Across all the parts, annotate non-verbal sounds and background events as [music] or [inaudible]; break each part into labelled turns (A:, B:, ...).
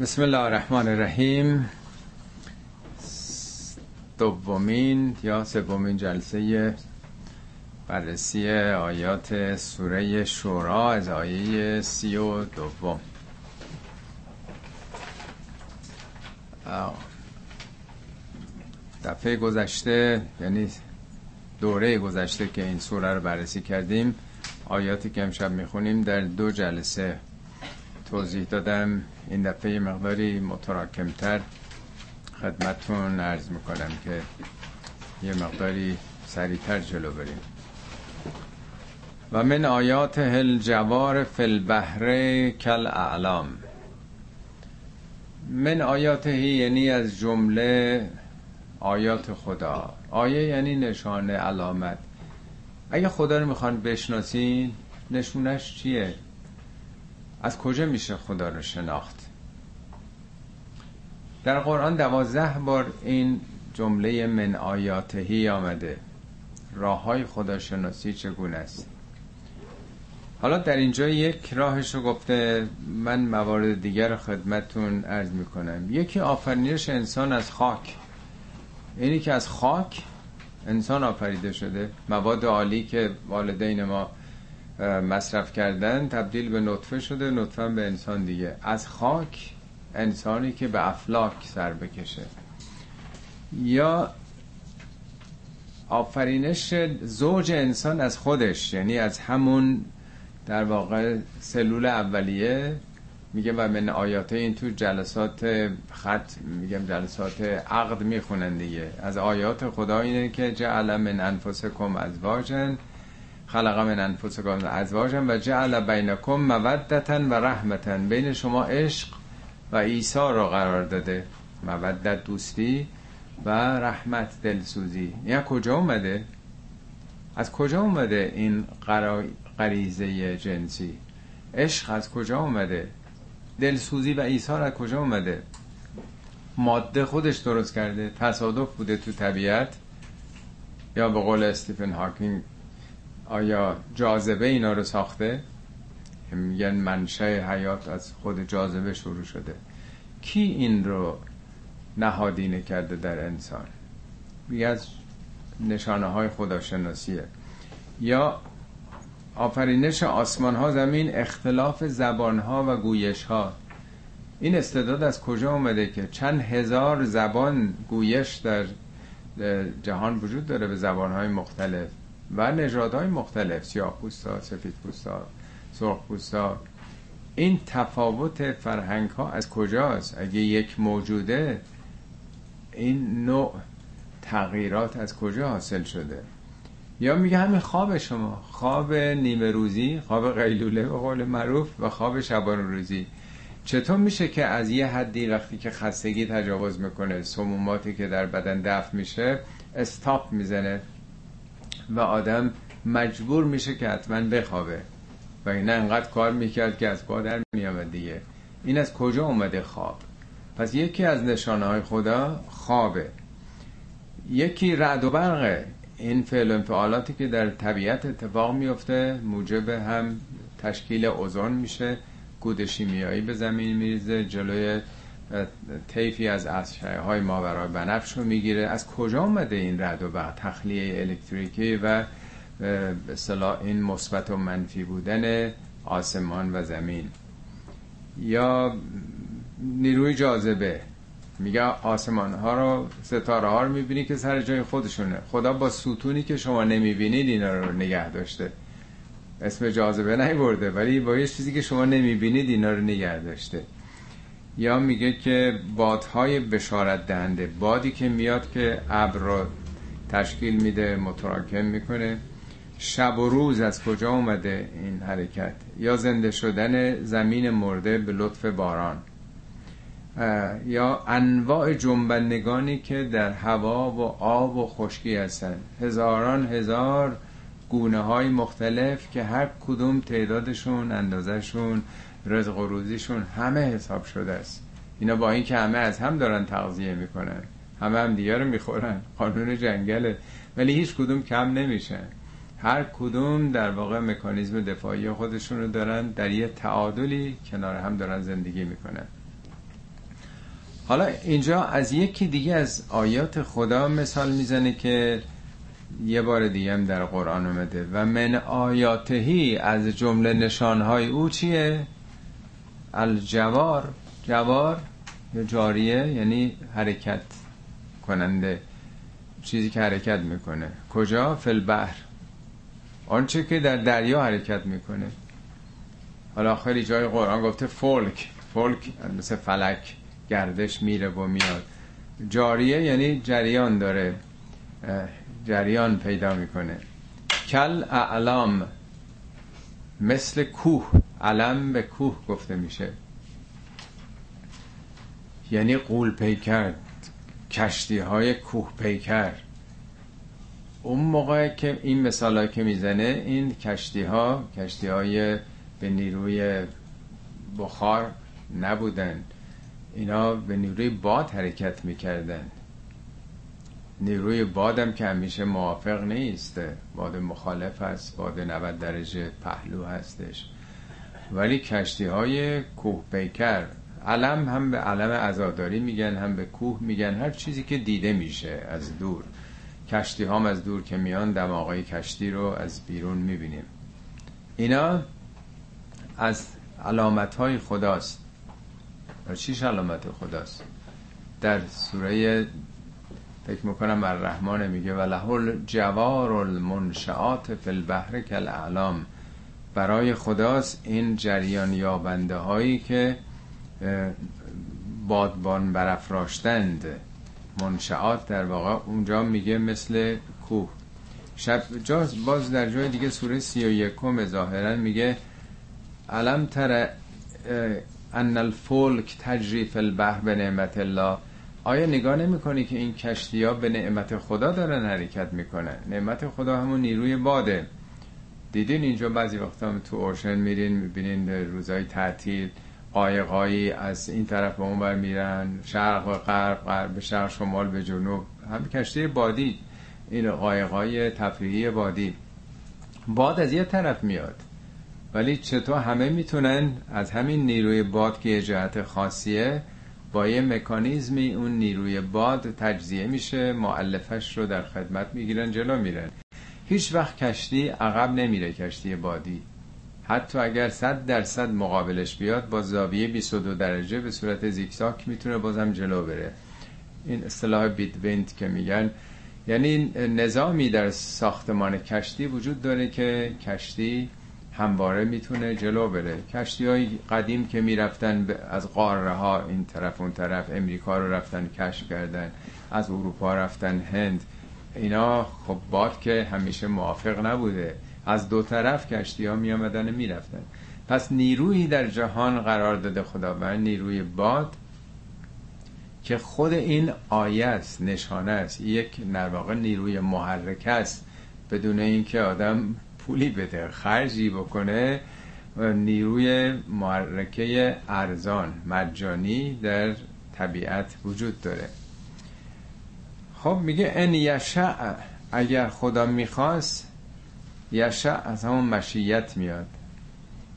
A: بسم الله الرحمن الرحیم دومین یا سومین جلسه بررسی آیات سوره شورا از آیه سی و دوم. دفعه گذشته یعنی دوره گذشته که این سوره رو بررسی کردیم آیاتی که امشب می‌خونیم در دو جلسه. توضیح دادم. این دفعه مقداری متراکمتر خدمتون عرض می‌کنم که یه مقداری سریعتر جلو بریم. و من آیات هل جوار فی البحر کل اعلام. من آیاته یعنی از جمله آیات خدا. آیه یعنی نشانه علامت. اگه خدا رو می‌خوان بشناسین نشونش چیه؟ از کجا میشه خدا رو شناخت؟ در قرآن دوازده بار این جمله من آیاتهی آمده. راه های خداشناسی چگونه است؟ حالا در اینجا یک راهش رو گفته من موارد دیگر خدمتون عرض می‌کنم. یکی آفرینش انسان از خاک. اینی که از خاک انسان آفریده شده. مواد عالی که والدین ما مصرف کردن تبدیل به نطفه شده نطفه به انسان دیگه. از خاک انسانی که به افلاک سر بکشه. یا آفرینش زوج انسان از خودش یعنی از همون در واقع سلول اولیه. میگه و من آیات این تو جلسات خط میگم جلسات عقد می‌خونن دیگه. از آیات خدا اینه که جعل من انفسکم ازواجن. خلق من انفسکم ازواجن و جعل بینکم مودتا و رحمتا بین شما عشق و عیسی را قرار داده. مودت دوستی و رحمت دلسوزی. این کجا اومده؟ از کجا اومده این غریزه جنسی؟ عشق از کجا اومده؟ دلسوزی و ایثار از کجا اومده؟ ماده خودش درست کرده تصادف بوده تو طبیعت. یا به قول استیفن هاکینگ آیا جاذبه اینا رو ساخته؟ میگن منشه حیات از خود جاذبه شروع شده. کی این رو نهادینه کرده در انسان؟ میگه از نشانه های خداشناسیه. یا آفرینش آسمان ها زمین اختلاف زبان ها و گویش ها این استعداد از کجا اومده که چند هزار زبان گویش در جهان وجود داره به زبان های مختلف؟ و نژادهای مختلف سیاه پوستا سفید پوستا سرخ پوستا. این تفاوت فرهنگ ها از کجاست؟ اگه یک موجوده این نوع تغییرات از کجا حاصل شده؟ یا میگه همین خواب شما خواب نیمه روزی خواب قیلوله به قول معروف و خواب شبان روزی. چطور میشه که از یه حدی وقتی که خستگی تجاوز می‌کنه سموماتی که در بدن دفع میشه استاپ می‌زنه؟ و آدم مجبور میشه که حتما بخوابه. و این انقدر کار می‌کرد که از پا میامد دیگه. این از کجا اومده خواب؟ پس یکی از نشانه های خدا خوابه. یکی رعد و برقه این فعل و انفعالاتی که در طبیعت اتفاق میفته موجب هم تشکیل اوزون میشه گود شیمیایی به زمین میریزه جلوی طیفی از اشعه های ماورای بنفش رو می‌گیره. از کجا اومده این رد و برق تخلیه الکتریکی و به این مثبت و منفی بودن آسمان و زمین. یا نیروی جاذبه. میگه آسمان ها رو ستاره ها رو می‌بینی که سر جای خودشونه. خدا با ستونی که شما نمی‌بینید اینا رو نگه داشته. اسم جاذبه نیورده ولی با یه چیزی که شما نمی‌بینید اینا رو نگه داشته. یا میگه که بادهای بشارت دهنده بادی که میاد که ابر رو تشکیل میده متراکم می‌کنه. شب و روز از کجا اومده این حرکت؟ یا زنده شدن زمین مرده به لطف باران. یا انواع جنبندگانی که در هوا و آب و خشکی هستن هزاران هزار گونه های مختلف که هر کدوم تعدادشون اندازشون رزق و روزیشون همه حساب شده است. اینا با این که همه از هم دارن تغذیه می‌کنن. همه هم دیگه رو می‌خورن. قانون جنگله. ولی هیچ کدوم کم نمیشن هر کدوم در واقع مکانیزم دفاعی خودشون رو دارن. در یه تعادلی کنار هم دارن زندگی می‌کنن. حالا اینجا از یکی دیگه از آیات خدا مثال می‌زنه که یه بار دیگه هم در قرآن اومده. و من آیاتهی از جمله نشانهای او چیه؟ الجوار جوار یا جاریه یعنی حرکت کننده چیزی که حرکت می‌کنه. کجا؟ فل بحر آنچه که در دریا حرکت می‌کنه. حالا خیلی جای قرآن گفته فولک. فولک مثل فلک گردش میره و میاد. جاریه یعنی جریان داره. جریان پیدا می‌کنه. کل اعلام مثل کوه. علم به کوه گفته میشه. یعنی قول پیکر کشتی های کوه پیکر اون موقع که این مثال که می‌زنه این کشتی ها کشتی های به نیروی بخار نبودن. اینا به نیروی باد حرکت می‌کردن. نیروی بادم که همیشه موافق نیست. باد مخالف هست باد 90 درجه پهلو هستش. ولی کشتی های کوه پیکر علم هم به علم ازاداری میگن هم به کوه میگن هر چیزی که دیده میشه از دور. کشتی هم از دور که میان دماغای کشتی رو از بیرون می‌بینیم. اینا از علامت های خداست چیش علامت خداست. در سوره فکر می‌کنم الرحمن میگه و لهل جوار المنشعات فی البحر کل اعلام برای خداست این جریان یابنده هایی که بادبان برافراشتند منشعات در واقع اونجا میگه مثل کوه. شب جاز باز در جای دیگه سوره سی و یکم ظاهرا میگه علم تر ان الفلک تجریف البحر به نعمت الله. آیا نگاه نمی کنی که این کشتی ها به نعمت خدا دارن حرکت می‌کنن؟ نعمت خدا همون نیروی باده. دیدین اینجا بعضی وقتا تو اوشن میرین می‌بینین روزای تعطیل قایقایی از این طرف به اون بر میرن شرق و غرب غرب به شرق شمال به جنوب. هم کشتی بادی. این قایقای تفریحی بادی. باد از یه طرف میاد. ولی چطور همه می‌تونن از همین نیروی باد که یه جهت خاصیه با یه مکانیزمی اون نیروی باد تجزیه میشه معلفش رو در خدمت می‌گیرن جلو میرن. هیچ وقت کشتی عقب نمیره کشتی بادی. حتی اگر 100 درصد مقابلش بیاد با زاویه 22 درجه به صورت زیگزاک می‌تونه بازم جلو بره. این اصطلاح بیدوینت که میگن یعنی نظامی در ساختمان کشتی وجود داره که کشتی همواره می‌تونه جلو بره. کشتی های قدیم که می‌رفتن از قاره ها این طرف اون طرف امریکا رو رفتن کشف کردن از اروپا رفتن هند. اینا خب باد که همیشه موافق نبوده. از دو طرف کشتی ها می آمدن می رفتن. پس نیرویی در جهان قرار داده خداوند نیروی باد که خود این آیه است نشانه است. یک نرواقع نیروی محرک است. بدون اینکه آدم پولی بده خرجی بکنه نیروی محرکه ارزان مجانی در طبیعت وجود داره. خب میگه ان یشع اگر خدا می‌خواست یشع از همون مشیت میاد.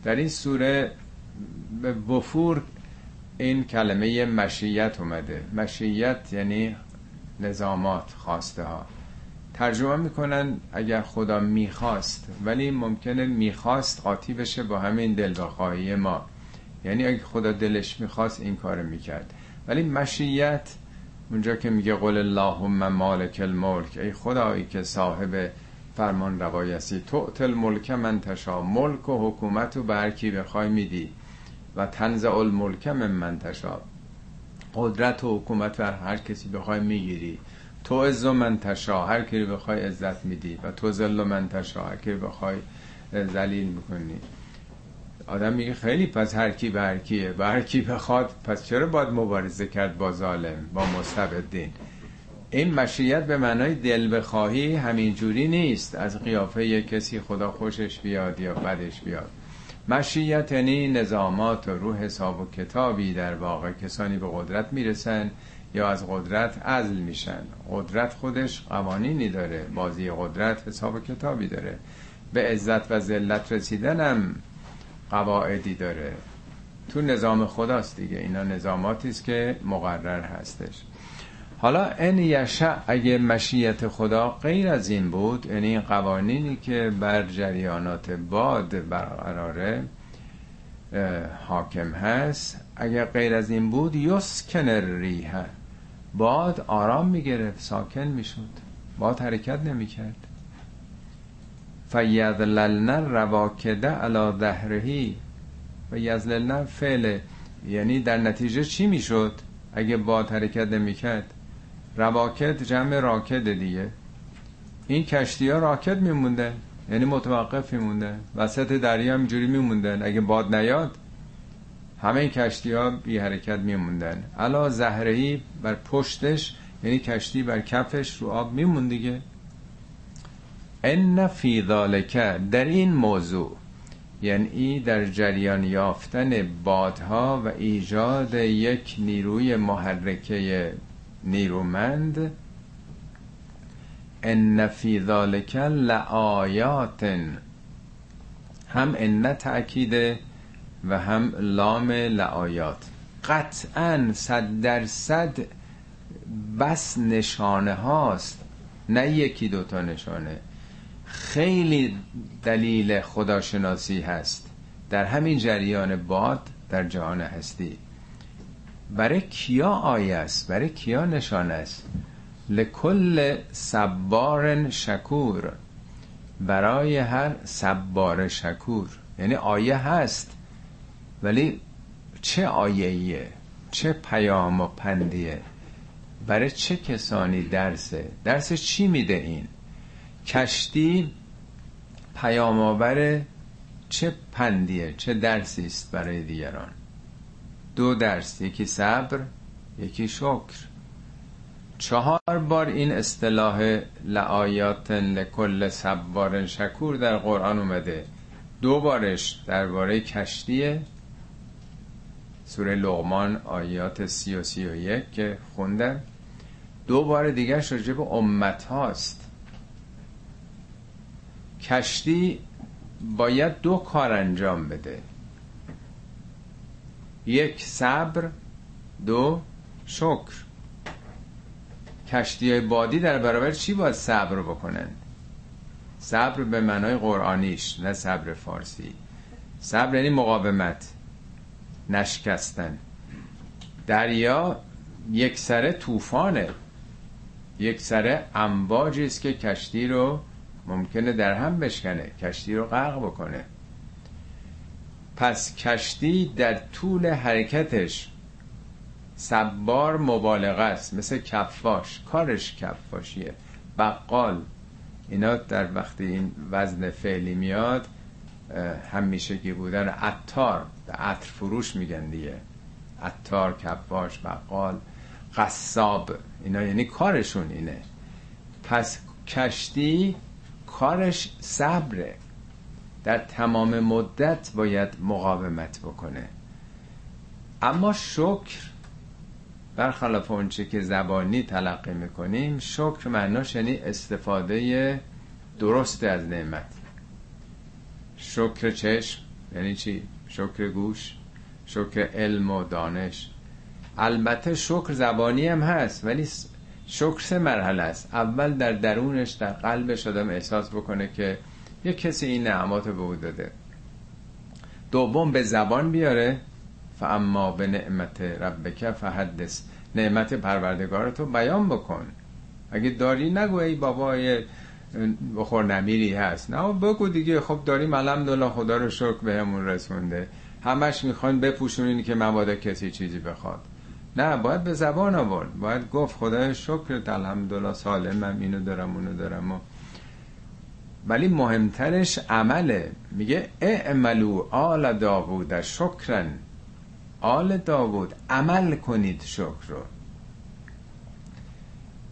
A: در این سوره به وفور این کلمه مشیت اومده. مشیت یعنی نظامات خواسته ها. ترجمه می‌کنن اگر خدا می‌خواست ولی ممکنه می‌خواست قاطی بشه با همین دل خواهی ما. یعنی اگه خدا دلش می‌خواست این کار می‌کرد. ولی مشیت اونجا که میگه قول اللهم مالک الملک ای خدایی که صاحب فرمان تو الملک من تشا ملک و حکومت و برکی بخوای میدی. و تنزع الملک من من تشا قدرت و حکومت بر هر کسی بخوای می‌گیری. تو عز من تشا هر کی بخوای عزت میدی. و تو ذل من تشا هر کی بخوای ذلیل می‌کنی. آدم میگه خیلی پس هر کی به هر کیه. به هر کی بخواد پس چرا باید مبارزه کرد با ظالم با مستبدین؟ این مشیت به معنای دل بخواهی همین جوری نیست. از قیافه کسی خدا خوشش بیاد یا بدش بیاد. مشیت یعنی نظامات و روح حساب و کتابی در واقع. کسانی به قدرت می‌رسن یا از قدرت عزل میشن. قدرت خودش قوانینی داره. بازی قدرت حساب و کتابی داره. به عزت و ذلت رسیدنم قواعدی داره. تو نظام خداست دیگه. اینا نظاماتی است که مقرر هستش. حالا ان یشع اگه مشیت خدا غیر از این بود یعنی این قوانینی که بر جریانات باد برقراره حاکم هست اگر غیر از این بود یسکن ریه باد آرام می‌گرفت ساکن می‌شد. باد حرکت نمی‌کرد. فیدللن رواکده علا ظهرهی و یزللن فعل یعنی در نتیجه چی می‌شد؟ اگه باد حرکت نمی‌کرد. رواکت جمع راکد دیگه. این کشتی ها راکت میموندن یعنی متوقف میموندن وسط دریا اینجوری میموندن. اگه باد نیاد همه این کشتی ها بی حرکت میموندن. علا زهرهی بر پشتش یعنی کشتی بر کفش رو آب میمون دیگه. ان فی ذالک در این موضوع یعنی در جریان یافتن بادها و ایجاد یک نیروی محرکه نیرومند ان فی ذالک لآیات هم ان تأکیده و هم لام لآیات. قطعا صد درصد بس نشانه هاست نه یکی دوتا نشانه. خیلی دلیل خداشناسی هست. در همین جریان باد در جهان هستی. برای کیا آیه است؟ برای کیا نشانه است؟ لکل صبار شکور. برای هر صبار شکور. یعنی آیه هست ولی چه آیه چه پیام و پندیه؟ برای چه کسانی درسه؟ درس چی میده این؟ کشتی پیام آور چه پندیه چه درسی است برای دیگران؟ دو درس یکی صبر یکی شکر. چهار بار این اصطلاح لعایات لکل صبار شکور در قرآن اومده. دو بارش درباره کشتیه. سوره لغمان آیات سی و سی و یک که خوندن دو بار دیگر راجع امت هاست کشتی باید دو کار انجام بده. یک صبر. دو شکر. کشتی بادی در برابر چی باید صبر بکنن؟ صبر به معنای قرآنیش نه صبر فارسی. صبر یعنی مقاومت نشکستن. دریا یک سره طوفانه. یک سره امواجی است که کشتی رو ممکنه در هم بشکنه کشتی رو غرق بکنه. پس کشتی در طول حرکتش سبار مبالغه است مثل کفاش. کارش کفاشیه. بقال. اینا در وقتی این وزن فعلی میاد همیشگی بودن عطار. عطر فروش میگن دیگه. عطار کفاش بقال قصاب. اینا یعنی کارشون اینه. پس کشتی کارش صبره. در تمام مدت باید مقاومت بکنه. اما شکر برخلاف اونچه که زبانی تلقی می‌کنیم شکر معناش یعنی استفاده درست از نعمت. شکر چشم یعنی چی؟ شکر گوش شکر علم و دانش. البته شکر زبانی هم هست ولی شکر سه مرحله است. اول در درونش در قلبش آدم احساس بکنه که یک کسی این نعمات به او داده. دوم به زبان بیاره. فاما به نعمت ربک فحدث. نعمت پروردگارتو بیان بکن. اگه داری نگو ای بابای بخور نمیری هست. نه بگو دیگه. خب داریم الحمدلله خدا رو شکر بهمون رسونده. همش می‌خوان بپوشونین که مبادا کسی چیزی بخواد. نه باید به زبان آورد. باید گفت خدای شکر الحمدلله سالمم اینو دارم اونو دارم. و ولی مهمترش عمله. میگه اعملو آل داوود شکرن. آل داوود عمل کنید شکر رو.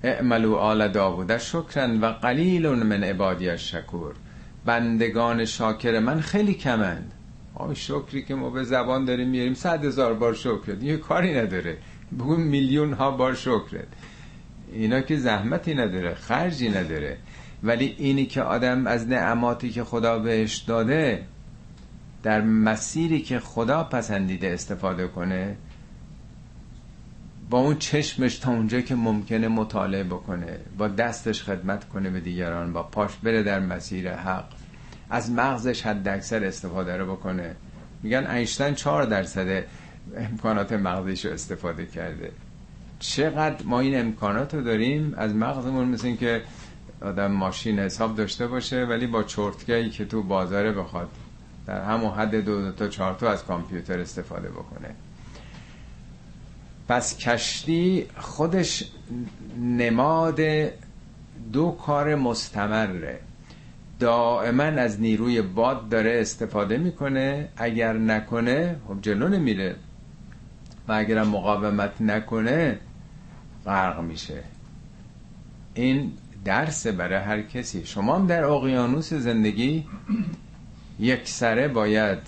A: اعملو آل داوود شکرن و قلیل من عبادی شکور بندگان شاکر من خیلی کمند. آه شکری که ما به زبان داریم میاریم صد هزار بار شکر یه کاری نداره. بگو میلیون ها بار شکرت اینا که زحمتی نداره خرجی نداره. ولی اینی که آدم از نعماتی که خدا بهش داده در مسیری که خدا پسندیده استفاده کنه با اون چشمش تا اونجا که ممکنه مطالعه بکنه با دستش خدمت کنه به دیگران با پاش بره در مسیر حق از مغزش حد اکثر استفاده رو بکنه. میگن اینشتین چهار درصد امکانات مغزش رو استفاده کرده. چقدر ما این امکانات رو داریم از مغزمون مثل این که آدم ماشین حساب داشته باشه ولی با چرتگهی که تو بازاره بخواد در همون حد دو, دو تا چهار تا از کامپیوتر استفاده بکنه. پس کشتی خودش نماد دو کار مستمره. دائما از نیروی باد داره استفاده می‌کنه. اگر نکنه خب جلو نمیره. و اگر مقاومت نکنه غرق میشه. این درس برای هر کسی. شما هم در اقیانوس زندگی یک سره باید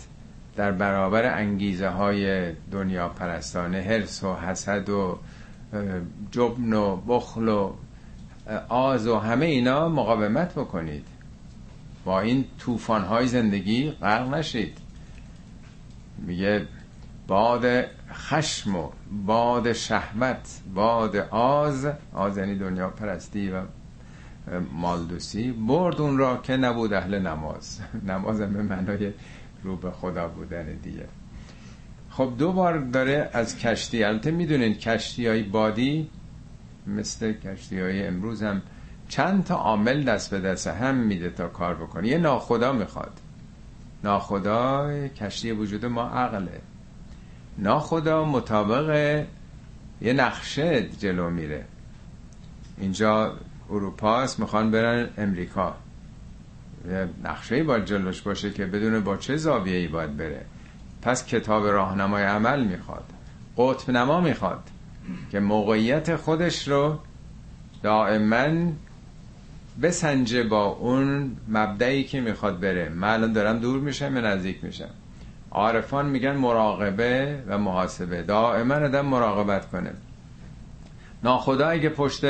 A: در برابر انگیزه های دنیا پرستانه حرس و حسد و جبن و بخل و آز و همه اینا مقاومت بکنید. با این توفان های زندگی غرق نشید. میگه باد خشم و باد شهوت باد آز آز یعنی دنیا پرستی و مالدوسی برد اون را که نبود اهل نماز. [laughs] نماز به معنای رو به خدا بودن دیگه. خب دو بار داره از کشتی البته می‌دونین کشتی های بادی مثل کشتی های امروز هم چند تا عامل دست به دست هم میده تا کار بکنه. یه ناخدا می‌خواد. ناخدا کشتی وجود ما عقله. ناخدا مطابق یه نقشه جلو میره. اینجا اروپا است می‌خوان برن امریکا. نقشه باید جلوش باشه که بدون با چه زاویه‌ای باید بره. پس کتاب راهنمای عمل می‌خواد قطب نما می‌خواد که موقعیت خودش رو دائما بسنجه با اون مبدعی که می‌خواد بره. من الان دارم دور میشم یا نزدیک میشم؟ عارفان میگن مراقبه و محاسبه. دائما آدم مراقبت کنه. ناخدا اگه پشت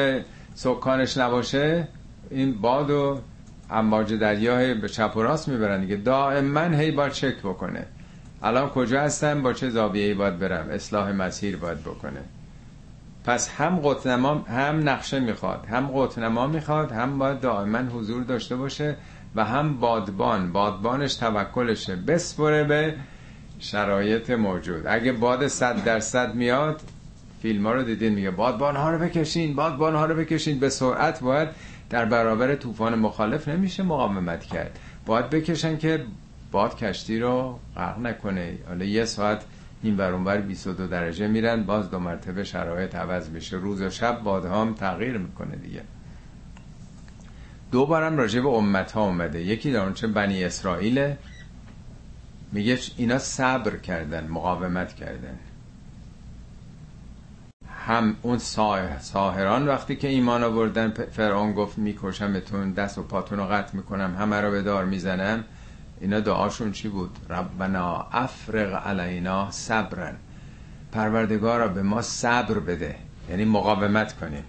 A: سکانش نباشه این باد و امواج دریا به چپ و راست می‌برن دیگه. دائما هی باید چک بکنه. الان کجا هستم با چه زاویه‌ای باید برم اصلاح مسیر باید بکنه. پس هم قطنما هم نقشه می‌خواد هم قطنما می‌خواد هم باید دائما حضور داشته باشه. و هم بادبان. بادبانش توکلشه. بسپره به شرایط موجود. اگه باد صد درصد میاد فیلم ها رو دیدین میگه بادبان ها رو بکشین بادبان ها رو بکشین. به سرعت باید در برابر طوفان مخالف نمیشه مقاومت کرد. باید بکشن که باد کشتی رو غرق نکنه. حالا یه ساعت این برونبر 22 درجه میرن باز دو مرتبه شرایط عوض میشه. روز و شب بادها هم تغییر می‌کنه دیگه. دو بارم راجع به امت ها اومده. یکی در اونچه بنی اسرائیل میگه اینا صبر کردن مقاومت کردن. هم اون ساهران وقتی که ایمان آوردن فرعون گفت میکشمتون دست و پاتون رو قطع می‌کنم همه رو به دار می‌زنم. اینا دعاشون چی بود؟ ربنا افرق علینا صبرن. پروردگارا به ما صبر بده یعنی مقاومت کنیم.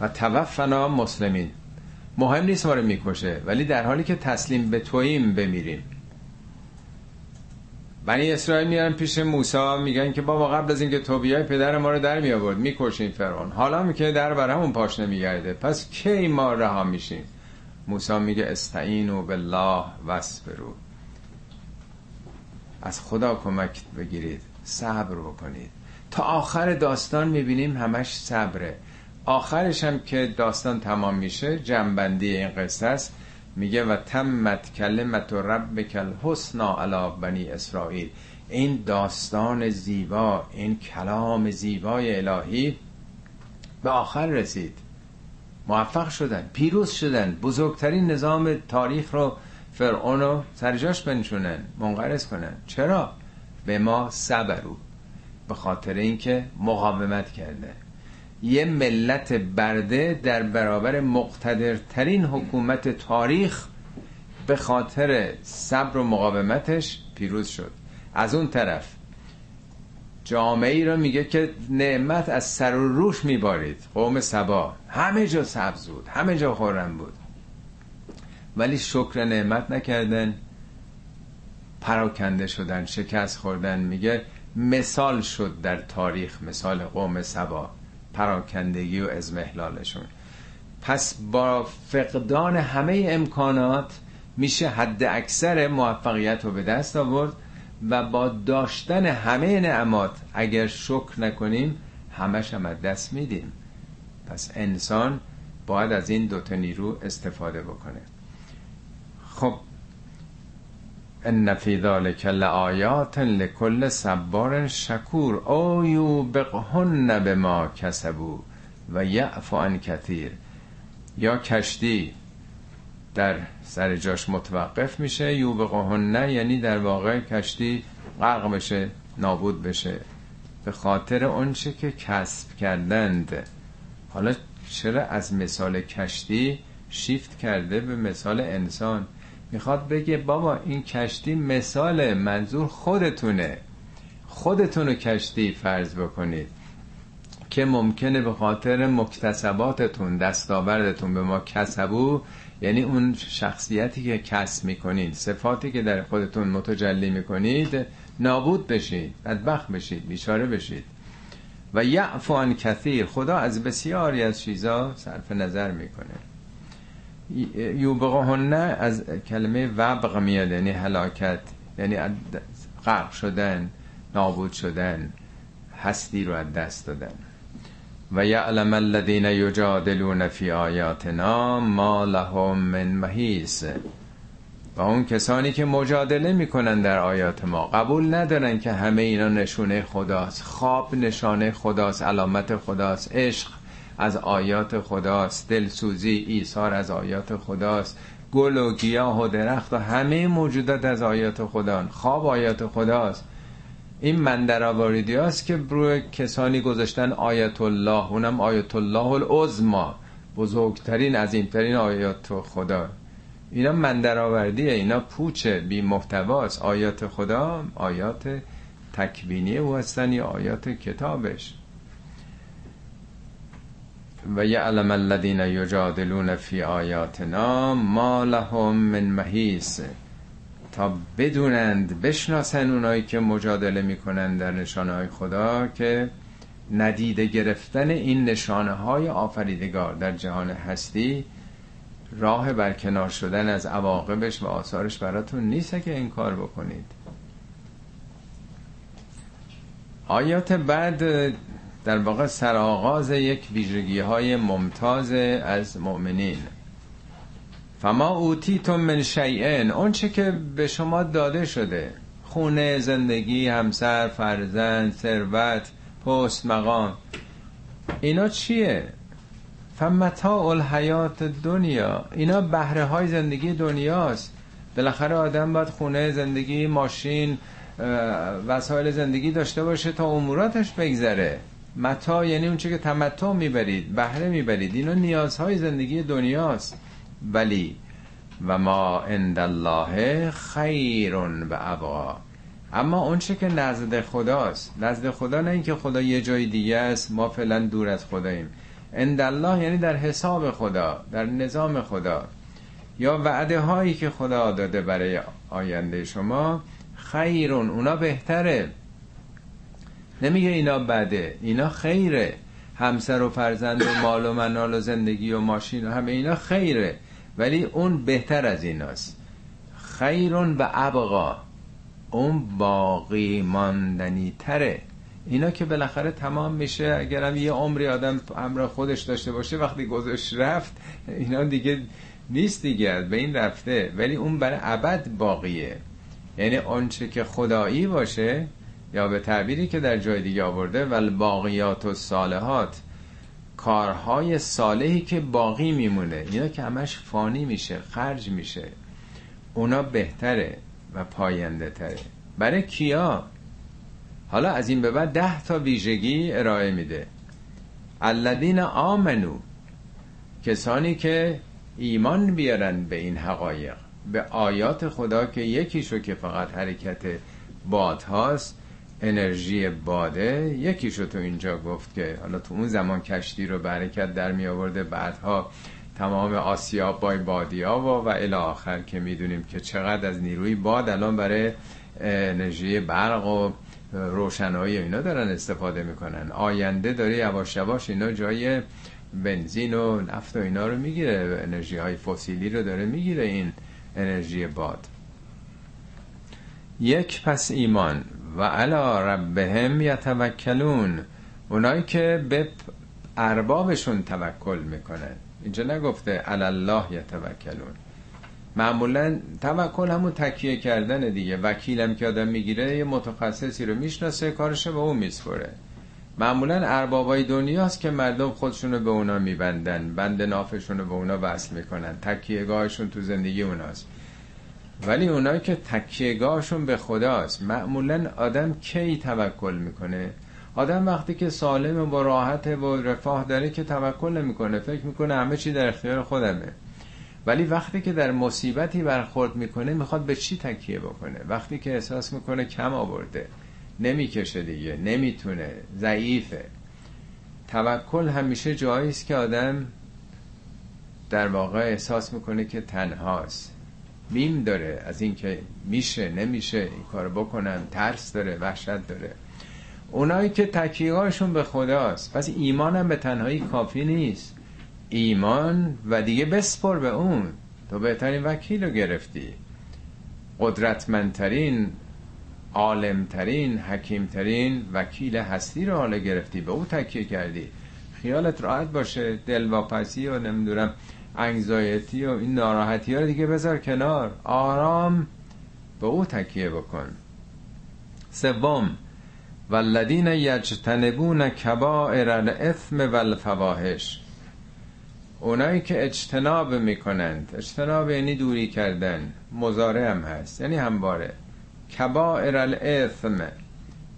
A: و توفنا مسلمین. مهم نیست ما رو می‌کشه ولی در حالی که تسلیم به توییم بمیریم. بنی اسرائیل میان پیش موسی میگن که بابا قبل از اینکه تو بیای پدر ما رو در می آورد می‌کشین فرعون. حالا که در برامون پاش نمیگرده پس کی ما رها میشیم؟ موسی میگه استعینوا بالله واسبرو از خدا کمک بگیرید صبر بکنید. تا آخر داستان می‌بینیم همش صبره. آخرش هم که داستان تمام میشه جنبندی این قصه است. میگه و تمت کلمت ربک الحسنا علی بنی اسرائیل. این داستان زیبا این کلام زیبای الهی به آخر رسید. موفق شدن پیروز شدن. بزرگترین نظام تاریخ رو فرعون رو سرجاش بنشونن منقرض کنن. چرا؟ به ما صبرو به خاطر اینکه مقاومت کردن یه ملت برده در برابر مقتدرترین حکومت تاریخ به خاطر صبر و مقاومتش پیروز شد. از اون طرف جامعه ای رو میگه که نعمت از سر و روش میبارید. قوم سبا همه جا سبز بود همه جا خورم بود. ولی شکر نعمت نکردن پراکنده شدن شکست خوردن. میگه مثال شد در تاریخ مثال قوم سبا. پراکندگی و ازمهلالشون پس با فقدان همه امکانات میشه حد اکثر موفقیت رو به دست آورد و با داشتن همه نعمات اگر شکر نکنیم همش هم دست میدیم. پس انسان باید از این دوتا نیرو استفاده بکنه. خب ان فی ذلک لآیات لکل صبار شکور. او یوبقهن بما کسبو و یعفو عن کثیر یا کشتی در سر جاش متوقف میشه یوبقهن یعنی در واقع کشتی غرق بشه نابود بشه. به خاطر اونچه که کسب کردند. حالا چرا از مثال کشتی شیفت کرده به مثال انسان؟ می‌خواد بگه بابا این کشتی مثال منظور خودتونه. خودتون کشتی فرض بکنید که ممکنه به خاطر مکتسباتتون دستاوردتون به ما کسبو یعنی اون شخصیتی که کسب می‌کنید صفاتی که در خودتون متجلی می‌کنید نابود بشید بدبخت بشید بیچاره بشید. و یعفو عن کثیر خدا از بسیاری از چیزا صرف نظر می‌کنه. یوبقهن از کلمه وبق میاد یعنی هلاکت یعنی غرق شدن نابود شدن هستی رو از دست دادن. و یعلم الذین یجادلون فی آیاتنا ما لهم من محیص. و اون کسانی که مجادله می‌کنن در آیات ما قبول ندارن که همه اینا نشونه خداست خواب نشانه خداست علامت خداست عشق. از آیات خداست. دلسوزی ایثار از آیات خداست. گل و گیاه و درخت و همه موجودات از آیات خدا خواب آیات خداست. این من هاست که روی کسانی گذاشتن آیت الله. اونم آیت الله العظما بزرگترین عظیمترین آیات خدا. اینا من اینا پوچ بی محتواست آیات خدا آیات تکوینی او هستن یا آیات کتابش. و یعلم الذین یجادلون فی آیاتنا ما لهم من محیص. تا بدونند بشناسن اونایی که مجادله می‌کنن در نشانه های خدا که ندیده گرفتن این نشانه های آفریدگار در جهان هستی راه برکنار شدن از عواقبش و آثارش براتون نیست که این کار بکنید. آیات بعد در واقع سرآغاز یک ویژگی های ممتاز از مؤمنین. فما اوتیتم من شیئن اون چه که به شما داده شده. خونه زندگی همسر فرزند ثروت پست مقام. اینا چیه؟ فمتاع الحیات دنیا اینا بهره های زندگی دنیاست. بالاخره آدم باید خونه زندگی ماشین وسایل زندگی داشته باشه تا اموراتش بگذره. متا یعنی اون که تمتع می‌برید بهره می‌برید. اینا نیازهای زندگی دنیاست. ولی و ما عند الله خیر و ابا. اما اون که نزد خداست. نزد خدا نه اینکه خدا یه جای دیگه است ما فعلا دور از خداییم. عند الله یعنی در حساب خدا در نظام خدا. یا وعده هایی که خدا داده برای آینده شما خیرون. اونا بهتره. نمیگه اینا بده. اینا خیره. همسر و فرزند و مال و منال و زندگی و ماشین و همه اینا خیره. ولی اون بهتر از ایناست. خیرون و ابقا. اون باقی ماندنی تره. اینا که بالاخره تمام میشه. اگرم یه عمری آدم همراه خودش داشته باشه وقتی گذاشت رفت اینا دیگه نیست دیگه به این رفته. ولی اون برای ابد باقیه. یعنی آنچه که خدایی باشه یا به تعبیری که در جای دیگه آورده ول باقیات و صالحات کارهای صالحی که باقی میمونه. اینا که همش فانی میشه خرج میشه. اونا بهتره و پاینده تره برای کیا؟ حالا از این به بعد ده تا ویژگی ارائه میده. الذین آمنو کسانی که ایمان بیارن به این حقایق. به آیات خدا که یکیشو که فقط حرکت باد هاست انرژی باده یکیشو تو اینجا گفت که حالا تو اون زمان کشتی رو به حرکت در می آورده بعدها تمام آسیا بای بادیا و و الی آخر که می‌دونیم که چقدر از نیروی باد الان برای انرژی برق و روشنایی اینا دارن استفاده می‌کنن. آینده داره یواش یواش اینا جای بنزین و نفت و اینا رو می‌گیره. انرژی های فسیلی رو داره می‌گیره این انرژی باد. یک پس ایمان. و علا ربهم یتوکلون اونایی که به اربابشون توکل می‌کنن. اینجا نگفته الله یتوکلون. معمولا توکل همون تکیه کردن دیگه. وکیلم که آدم می‌گیره یه متخصصی رو می‌شناسه کارش به اون میسپره. معمولا اربابای دنیاست که مردم خودشونو به اونا میبندن بند نافشون رو به اونا وصل می‌کنن. تکیهگاهشون تو زندگی اوناست. ولی اونایی که تکیهگاهشون به خداست. معمولا آدم کی توکل می‌کنه؟ آدم وقتی که سالم و راحت و رفاه داره که توکل نمی‌کنه. فکر می‌کنه همه چی در اختیار خودمه. ولی وقتی که در مصیبتی برخورد می‌کنه می‌خواد به چی تکیه بکنه؟ وقتی که احساس می‌کنه کم آورده نمی‌کشه دیگه نمی‌تونه ضعیفه. توکل همیشه جایی است که آدم در واقع احساس می‌کنه که تنهاست. میم داره از اینکه میشه نمیشه این کار بکنم ترس داره وحشت داره. اونایی که تکیهاشون به خداست. پس ایمانم به تنهایی کافی نیست. ایمان و دیگه بسپر به اون. تو بهترین وکیل رو گرفتی. قدرتمندترین عالمترین حکیمترین وکیل هستی رو حالا گرفتی. به او تکیه کردی. خیالت راحت باشه. دلواپسی و نمی‌دونم انگزایتی و این ناراحتی ها دیگه بذار کنار. آرام به او تکیه بکن. سوم والذین یجتنبون کبائر الاثم والفواحش. اونایی که اجتناب می‌کنند اجتناب یعنی دوری کردن مزاره هم هست یعنی همواره. کبائر الاثم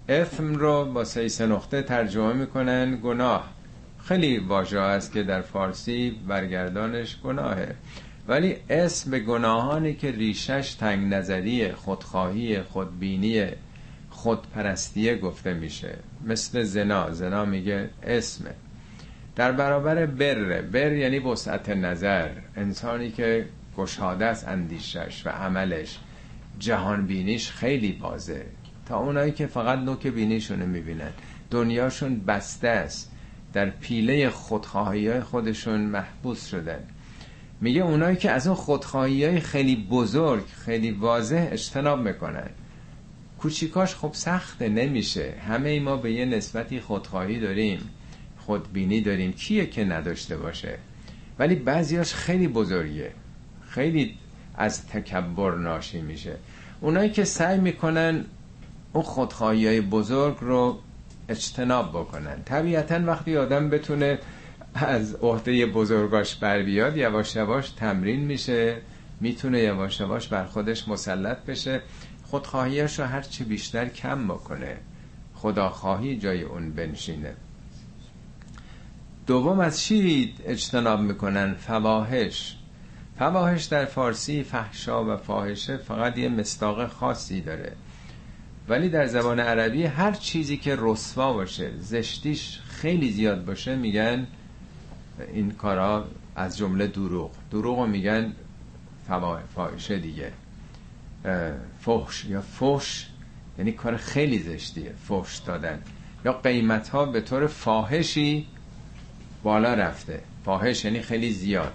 A: اثم رو با سه نقطه ترجمه می‌کنن گناه. خیلی واژه است که در فارسی برگردانش گناهه. ولی اسم به گناهانی که ریشش تنگ نظری خودخواهی خودبینی خودپرستیه گفته میشه. مثل زنا زنا میگه اسمه. در برابر بر بر یعنی وسعت نظر انسانی که گشاده است اندیشش و عملش جهان بینیش خیلی بازه تا اونایی که فقط نوک بینیشونو می‌بینن دنیاشون بسته است. در پیله خودخواهی های خودشون محبوس شدن. میگه اونایی که از اون خودخواهی های خیلی بزرگ خیلی واضح اجتناب می‌کنن. کوچیکاش خب سخته نمیشه. همه ای ما به یه نسبتی خودخواهی داریم خودبینی داریم. کیه که نداشته باشه؟ ولی بعضیاش خیلی بزرگه. خیلی از تکبر ناشی میشه. اونایی که سعی می‌کنن اون خودخواهی های بزرگ رو اجتناب بکنن. طبیعتا وقتی آدم بتونه از عهده بزرگاش بر بیاد یواش یواش تمرین میشه می‌تونه یواش یواش بر خودش مسلط بشه. خودخواهیش رو هرچی بیشتر کم بکنه. خداخواهی جای اون بنشینه. دوم از چی اجتناب می‌کنن؟ فواهش فواهش در فارسی فحشا و فاحشه فقط یه مستاق خاصی داره. ولی در زبان عربی هر چیزی که رسوا باشه زشتیش خیلی زیاد باشه میگن این کارا از جمله دروغ. دروغ رو میگن فاحشه دیگه. فحش. یا فحش یعنی کار خیلی زشتیه فحش دادن. یا قیمت ها به طور فاحشی بالا رفته. فاحش یعنی خیلی زیاد.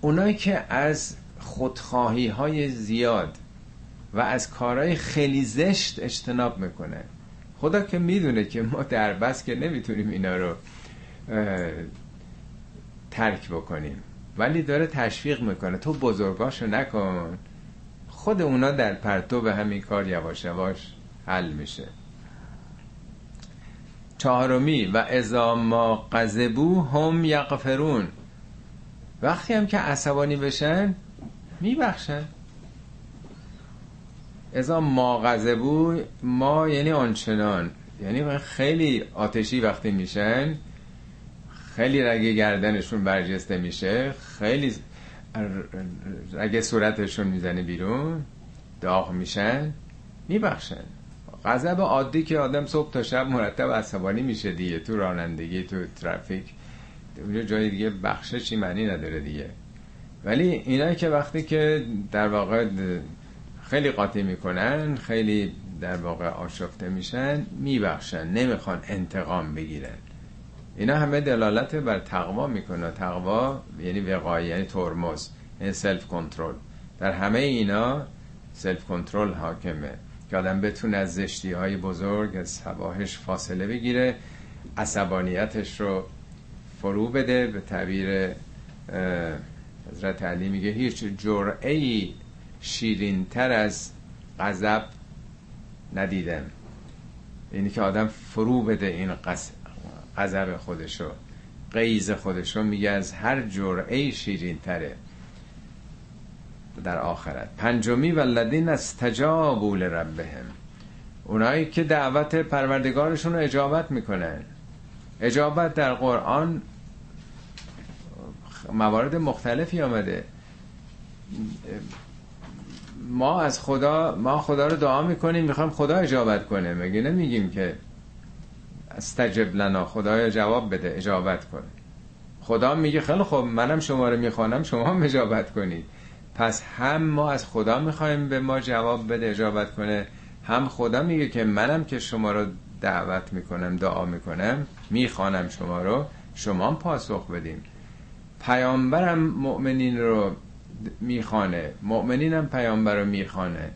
A: اونایی که از خودخواهی های زیاد و از کارهای خیلی زشت اجتناب می‌کنه. خدا که می‌دونه که ما در بس که نمی‌تونیم اینا رو ترک بکنیم. ولی داره تشویق می‌کنه. تو بزرگاشو نکن. خود اونا در پرتو به همین کار یواش یواش حل میشه. چهارمی و ازا ما قذبو هم یغفرون. وقتی هم که عصبانی بشن میبخشن. ازا ما غضبو ما یعنی آنچنان. یعنی خیلی آتشی وقتی میشن خیلی رگه گردنشون برجسته میشه خیلی رگه صورتشون می‌زنه بیرون داغ میشن میبخشن. غضب عادی که آدم صبح تا شب مرتب عصبانی میشه دیگه تو رانندگی تو ترافیک. اونجا جای دیگه بخششی معنی نداره دیگه. ولی اینا که وقتی که در واقع خیلی قاطی می‌کنن خیلی در واقع آشفته میشن میبخشن نمی‌خوان انتقام بگیرن. اینا همه دلالت بر تقوا می‌کنه. تقوا یعنی وقایه یعنی ترمز یعنی self-control در همه اینا self-control حاکمه. که آدم بتونه از زشتی های بزرگ از سباهش فاصله بگیره عصبانیتش رو فرو بده. به تعبیر حضرت علی میگه هیچ جرعه ای شیرین تر از غضب ندیدم. اینی که آدم فرو بده این غضب خودشو. قیز خودشو میگه از هر جرعه شیرین تره در آخرت. پنجمی ولدین از تجابول ربهم اونایی که دعوت پروردگارشون رو اجابت می‌کنن. اجابت در قرآن موارد مختلفی آمده. ما از خدا ما خدا رو دعا می‌کنیم می‌خوایم خدا اجابت کنه. مگه نمیگیم که استجب لنا خدایا جواب بده اجابت کنه. خدا میگه خیلی خب منم شما رو می‌خوانم شما هم اجابت کنید. پس هم ما از خدا می‌خوایم به ما جواب بده اجابت کنه. هم خدا میگه که منم که شما رو دعوت می‌کنم دعا می‌کنم می‌خوانم شما رو شما هم پاسخ بدیم پیامبرم مؤمنین رو می‌خوانه. مؤمنین هم پیامبر رو می‌خوانه.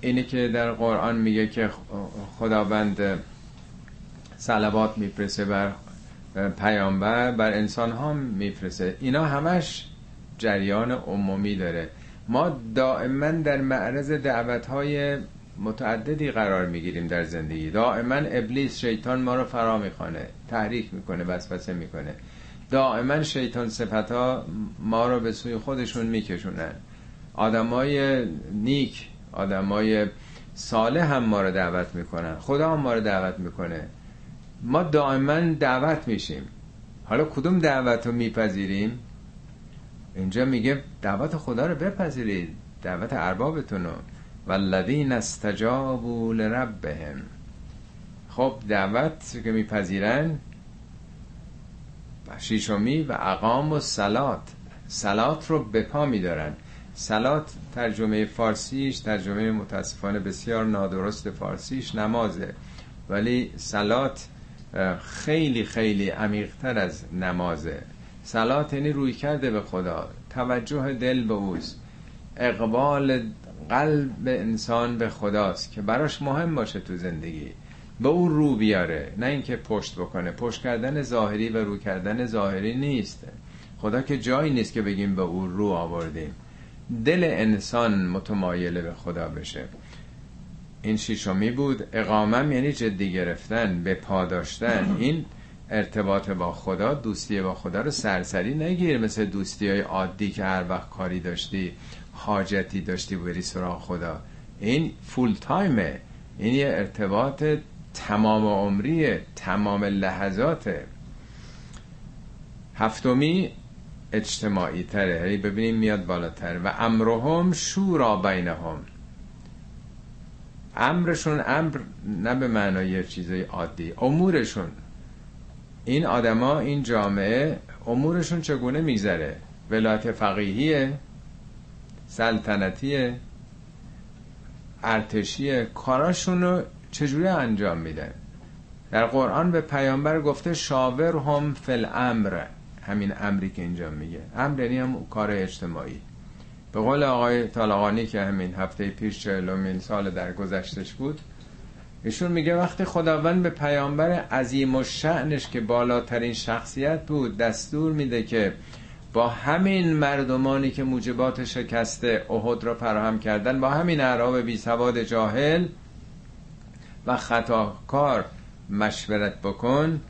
A: اینه که در قرآن میگه که خداوند صلوات میفرسه بر پیامبر بر انسان ها میفرسه اینا همش جریان عمومی داره. ما دائما در معرض دعوت های متعددی قرار می‌گیریم در زندگی. دائما ابلیس شیطان ما رو فرا می‌خوانه تحریک می‌کنه وسوسه می‌کنه. دائما شیطان صفت ما رو به سوی خودشون میکشونن. آدمای نیک آدمای صالح هم ما رو دعوت می‌کنن. خدا هم ما رو دعوت می‌کنه. ما دائما دعوت میشیم. حالا کدوم دعوت رو میپذیریم؟ اینجا میگه دعوت خدا رو بپذیرید. دعوت اربابتون رو. والذین استجابوا لربهم. خب دعوت که میپذیرن شیشمی و اقام و سلات. سلات رو به پا میدارن. سلات ترجمه فارسیش ترجمه متاسفانه بسیار نادرست فارسیش نمازه. ولی سلات خیلی خیلی عمیقتر از نمازه. سلات یعنی روی کرده به خدا. توجه دل به اوست. اقبال قلب انسان به خداست که براش مهم باشه تو زندگی. به اون رو بیاره. نه اینکه پشت بکنه. پشت کردن ظاهری و رو کردن ظاهری نیست. خدا که جایی نیست که بگیم به اون رو آوردیم. دل انسان متمایل به خدا بشه. این شیشمی بود. اقامم یعنی جدی گرفتن به پاداشتن این ارتباط با خدا دوستی با خدا رو سرسری نگیر. مثل دوستی های عادی که هر وقت کاری داشتی حاجتی داشتی بری سراغ خدا. این فول تایمه این یه ارتباط تمام عمری تمام لحظات هفتمی اجتماعی تره. یعنی ببینیم میاد بالاتر. و امرهم شورا بینهم. امرشون امر نه به معنای چیزای عادی امورشون. این آدما این جامعه امورشون چگونه میگذره؟ ولایت فقیهیه سلطنتیه ارتشیه. کاراشون رو چجوری انجام میدن در قرآن به پیامبر گفته شاور هم فل امر همین امری که اینجا میگه. امر یعنی هم کار اجتماعی. به قول آقای طالقانی که همین هفته پیش چهلومین سال در گذشتش بود ایشون میگه وقتی خداوند به پیامبر عظیم و شعنش که بالاترین شخصیت بود دستور میده که با همین مردمانی که موجبات شکست احد را فراهم کردن با همین اعراب بی سواد جاهل و خطاکار مشورت بکن.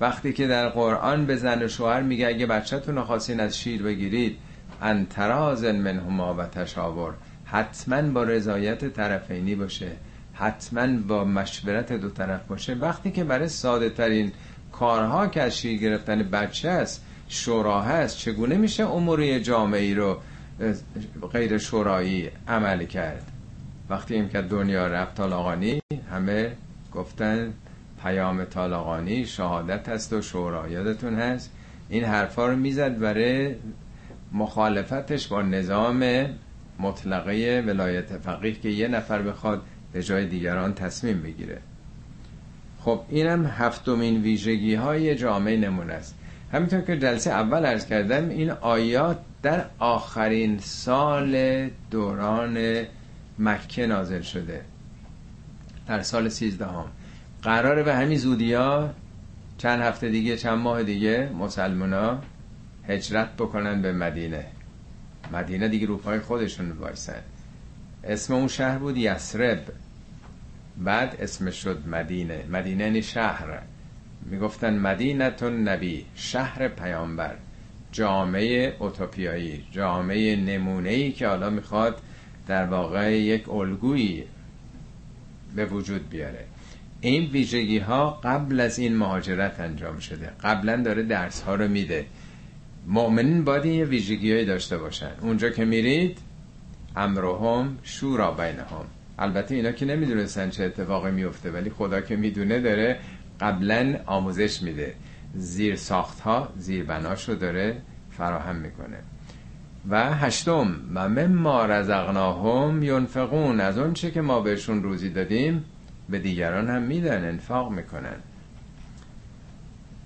A: وقتی که در قرآن به زن و شوهر میگه اگه بچهتون خواستین از شیر بگیرید انتراز منهما و تشاور. حتما با رضایت طرفینی باشه. حتما با مشورت دو طرف باشه. وقتی که برای ساده ترین کارها که از شیر گرفتن بچه است شورا هست چگونه میشه اموری جامعی رو غیر شورایی عمل کرد؟ وقتی این که دنیا رفت طالاقانی همه گفتن پیام طالاقانی شهادت هست و شورا یادتون هست. این حرفا رو می‌زد برای مخالفتش با نظام مطلقه ولایت فقیه که یه نفر بخواد به جای دیگران تصمیم بگیره. خب اینم هفتمین ویژگی های جامعه نمونه است. همینطور که جلسه اول عرض کردم این آیات در آخرین سال دوران مکه نازل شده. در سال سیزدهم. قراره به همین زودی ها چند هفته دیگه چند ماه دیگه مسلمان هجرت بکنن به مدینه. مدینه دیگه روپای خودشون وایسن. اسم اون شهر بود یسرب. بعد اسمش شد مدینه. مدینه یعنی شهر. می‌گفتن مدینتون نبی شهر پیامبر. جامعه اوتوپیایی جامعه نمونه ای که حالا می‌خواد در واقع یک الگویی به وجود بیاره. این ویژگی ها قبل از این مهاجرت انجام شده. قبلا داره درس ها رو میده. مؤمنین باید یه ویژگی داشته باشن. اونجا که میرید امرهم شورا بینهم. البته اینا که نمی‌دونستن چه اتفاقی میفته ولی خدا که می‌دونه داره قبلا آموزش میده. زیر ساخت ها زیر بناش رو داره فراهم می‌کنه. و هشتم و مما رزقناهم ینفقون. از اون چه که ما بهشون روزی دادیم به دیگران هم میدن انفاق می‌کنن.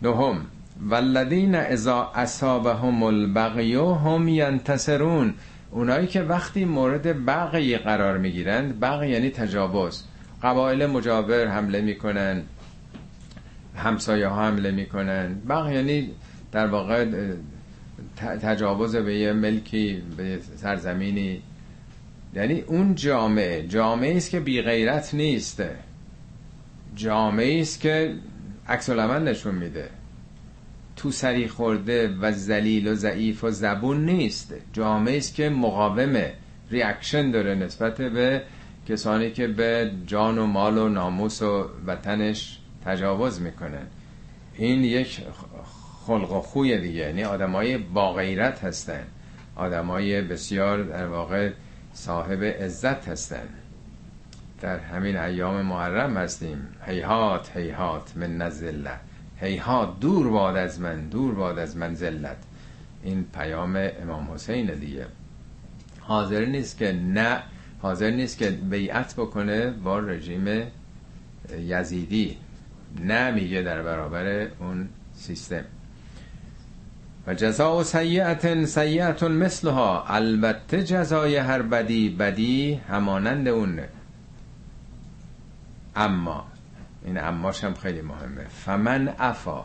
A: نهم والذین اذا اصابهم البغی هم ینتصرون. اونایی که وقتی مورد بغی قرار می‌گیرند بغی یعنی تجاوز. قبایل مجاور حمله می‌کنن همسایه ها حمله می‌کنن. بغی یعنی در واقع تجاوز به یه ملکی به سرزمینی. یعنی اون جامعه جامعه است که بی غیرت نیست جامعه است که عکس نشون میده. تو سری خورده و زلیل و ضعیف و زبون نیست. جامعه است که مقاومه ریاکشن داره نسبت به کسانی که به جان و مال و ناموس و وطنش تجاوز می‌کنن. این یک خلق و خوی دیگه. یعنی آدمای با غیرت هستن. آدمای بسیار در واقع صاحب عزت هستن. در همین ایام محرم هستیم. هیهات هیهات من نزله. هیهات دور باد از من دور باد از من زلت این پیام امام حسین دیگه. حاضر نیست که نه حاضر نیست که بیعت بکنه با رژیم یزیدی. نه میگه در برابر اون سیستم. و جزا و سیعت سیعت مثلها. البته جزای هر بدی بدی همانند اونه اما این اماش هم خیلی مهمه. فمن افا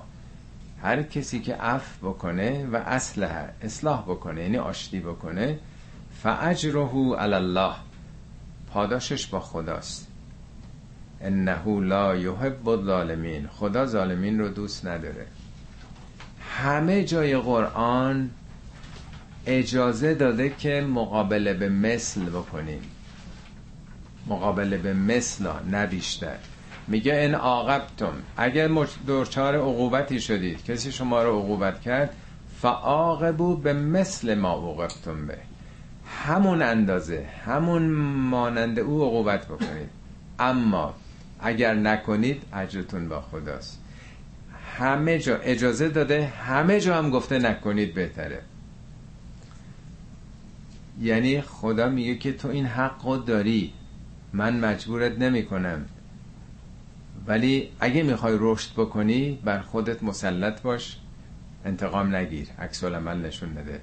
A: هر کسی که اف بکنه و اصلح اصلاح بکنه یعنی آشتی بکنه فاجره علی الله پاداشش با خداست. انه لا یحب الظالمین. خدا ظالمین رو دوست نداره. همه جای قرآن اجازه داده که مقابله به مثل بکنیم. مقابله به مثل نه بیشتر. میگه ان عاقبتم اگر دچار عقوبتی شدید کسی شما رو عقوبت کرد فعاقبو به مثل ما عوقبتم به. همون اندازه همون مانند او عقوبت بکنید. اما اگر نکنید اجرتون با خداست. همه جا اجازه داده همه جا هم گفته نکنید بهتره. یعنی خدا میگه که تو این حق داری. من مجبورت نمی کنم ولی اگه می‌خوای رشد بکنی بر خودت مسلط باش. انتقام نگیر. عکس عمل نشون نده.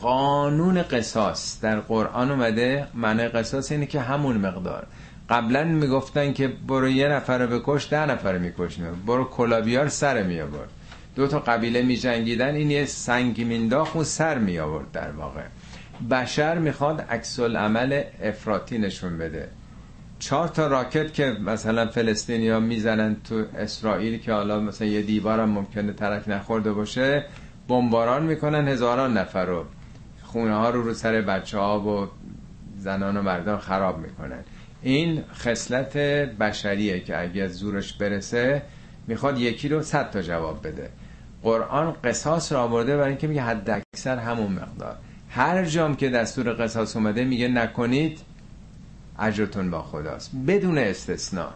A: قانون قصاص در قرآن اومده. معنی قصاص اینه که همون مقدار. قبلا می‌گفتن که برو یه نفر رو بکش ده نفر میکشنه برو کلابیار سر می آورد دو تا قبیله می جنگیدن این یه سنگی مینداخت و سر می آورد در واقع. بشر می‌خواد عکس عمل افراطی نشون بده. چهار تا راکت که مثلا فلسطینی ها می‌زنن تو اسرائیل که حالا مثلا یه دیوارم ممکنه ترک نخورده باشه بمباران می‌کنن هزاران نفر رو. خونه ها رو رو سر بچه ها و زنان و مردان خراب می‌کنن. این خصلت بشریه که اگه زورش برسه می‌خواد یکی رو صد تا جواب بده. قرآن قصاص را آورده برای اینکه میگه حد اکثر همون مقدار. هر جام که دستور قصاص اومده میگه نکنید اجرتون با خداست. بدون استثناء.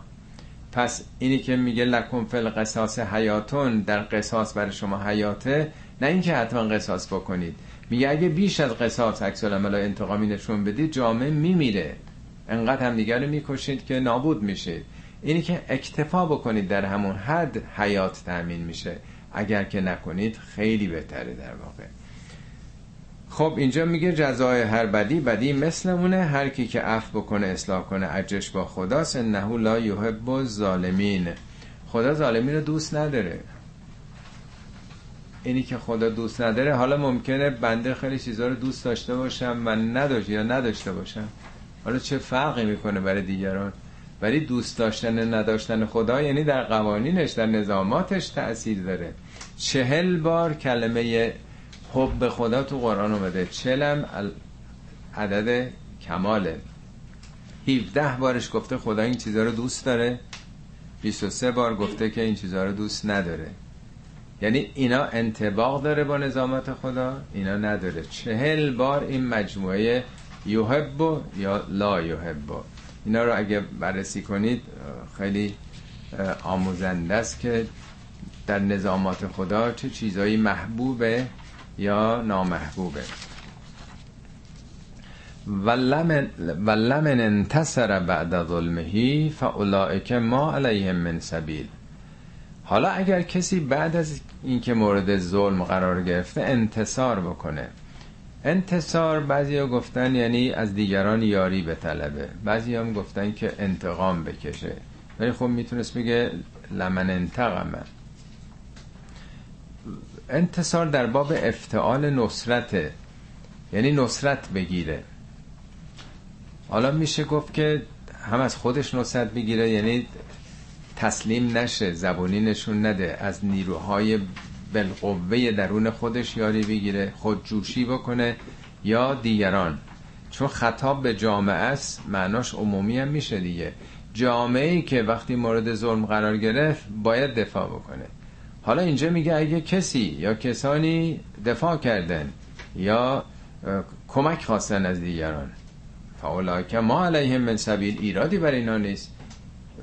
A: پس اینی که میگه لکن فل قصاص حیاتون در قصاص برای شما حیاته نه اینکه حتما قصاص بکنید. میگه اگه بیش از قصاص عکس العمل انتقامی نشون بدید جامعه میمیره. انقدر هم دیگر می‌کشید که نابود میشید. اینی که اکتفا بکنید در همون حد حیات تأمین میشه. اگر که نکنید خیلی بهتره در واقع. خب اینجا میگه جزای هر بدی بدی مثلمونه. هر کی که عفو بکنه اصلاح کنه اجرش با خداست انه لا یحب الظالمین. خدا ظالمین رو دوست نداره. اینی که خدا دوست نداره حالا ممکنه بنده خیلی چیزها رو دوست داشته باشم من نداشت یا نداشته باشم. حالا چه فرقی می‌کنه برای دیگران؟ ولی دوست داشتن نداشتن خدا یعنی در قوانینش در نظاماتش تأثیر داره. چهل بار کلمه حب خدا تو قرآن اومده. چلم عدد کماله. 17 بارش گفته خدا این چیزها رو دوست داره. 23 بار گفته که این چیزها رو دوست نداره. یعنی اینا انتباق داره با نظامت خدا اینا نداره. چهل بار این مجموعه یوهب یا لا یوهب اینا رو اگه بررسی کنید خیلی آموزنده است که در نظامات خدا چه چیزایی محبوبه یا نامحبوبه. ولمن انتصر بعد ظلمهی فاولائک ما علیهم من سبیل. حالا اگر کسی بعد از اینکه مورد ظلم قرار گرفته انتصار بکنه انتصار بعضی ها گفتن یعنی از دیگران یاری به طلبه بعضی هم گفتن که انتقام بکشه. ولی خب می‌تونست بگه لمن انتقمه انتصار در باب افتعال نصرته. یعنی نصرت بگیره. حالا میشه گفت که هم از خودش نصرت بگیره یعنی تسلیم نشه زبونی نشون نده از نیروهای بالقوه درون خودش یاری بگیره خودجوشی بکنه یا دیگران. چون خطاب به جامعه است معناش عمومی هم میشه دیگه. جامعه ای که وقتی مورد ظلم قرار گرفت باید دفاع بکنه. حالا اینجا میگه اگه کسی یا کسانی دفاع کردن یا کمک خواستن از دیگران. فاولا که ما علیهم من سبیل ایرادی بر اینا نیست.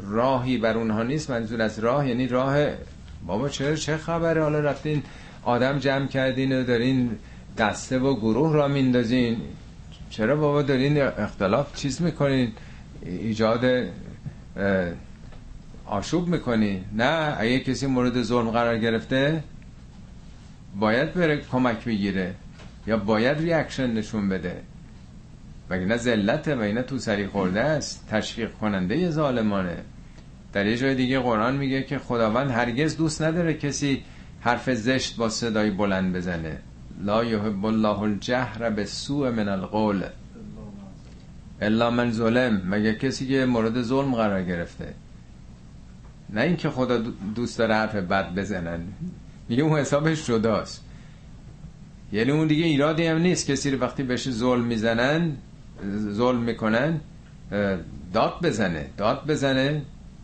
A: راهی بر اونها نیست منظور از راه یعنی راه بابا چرا چه خبره؟ حالا رفتین آدم جمع کردین و دارین دسته و گروه را میندازین. چرا بابا دارین اختلاف چیز می‌کنین؟ ایجاد آشوب می‌کنی نه اگه کسی مورد ظلم قرار گرفته باید بره کمک بگیره یا باید ریاکشن نشون بده. نه ذلته؟ و اینا تو سری خورده است؟ تشویق کننده ظالمانه. در یه جای دیگه قرآن میگه که خداوند هرگز دوست نداره کسی حرف زشت با صدای بلند بزنه. لا یحب الله الجهر به سوء من القول. الا من ظلم. مگه کسی که مورد ظلم قرار گرفته؟ نه اینکه خدا دوست داره حرف بد بزنن. میگه اون حسابش جداست. یعنی اون دیگه ایرادی هم نیست. کسی رو وقتی بهش ظلم می‌زنن ظلم می‌کنن داد بزنه. داد بزنه.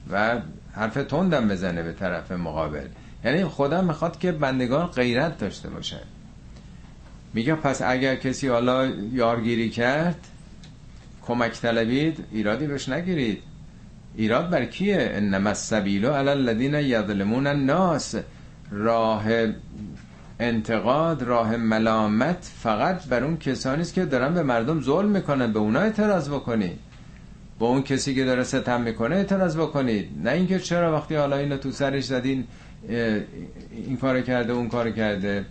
A: و حرف تندم بزنه به طرف مقابل. یعنی خدا می‌خواد که بندگان غیرت داشته باشن. میگه پس اگر کسی حالا یارگیری کرد کمک طلبید ایرادی بهش نگیرید. ایراد بر کیه؟ انما السبیل علی الذین یظلمون الناس. راه انتقاد راه ملامت فقط بر اون کسانی است که دارن به مردم ظلم می‌کنن. به اونا اعتراض بکنید. با اون کسی که داره ستم می‌کنه اعتراض بکنید. نه اینکه چرا وقتی حالا اینو تو سرش زدین این کار کرده اون کار کرده.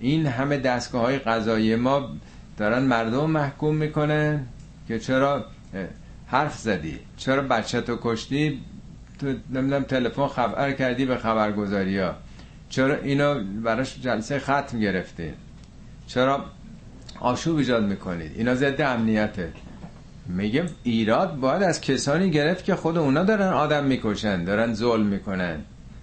A: این همه دستگاه های قضایی ما دارن مردم محکوم می‌کنن که چرا حرف زدی. چرا بچه تو کشتی؟ تو نمی‌دونم تلفن خبر کردی به خبرگزاری ها چرا اینو براش جلسه ختم گرفتی چرا آشوب ایجاد می‌کنید؟ اینا ضد امنیته. میگه ایراد باید از کسانی گرفت که خود اونا دارن آدم می‌کشن دارن ظلم می‌کنن.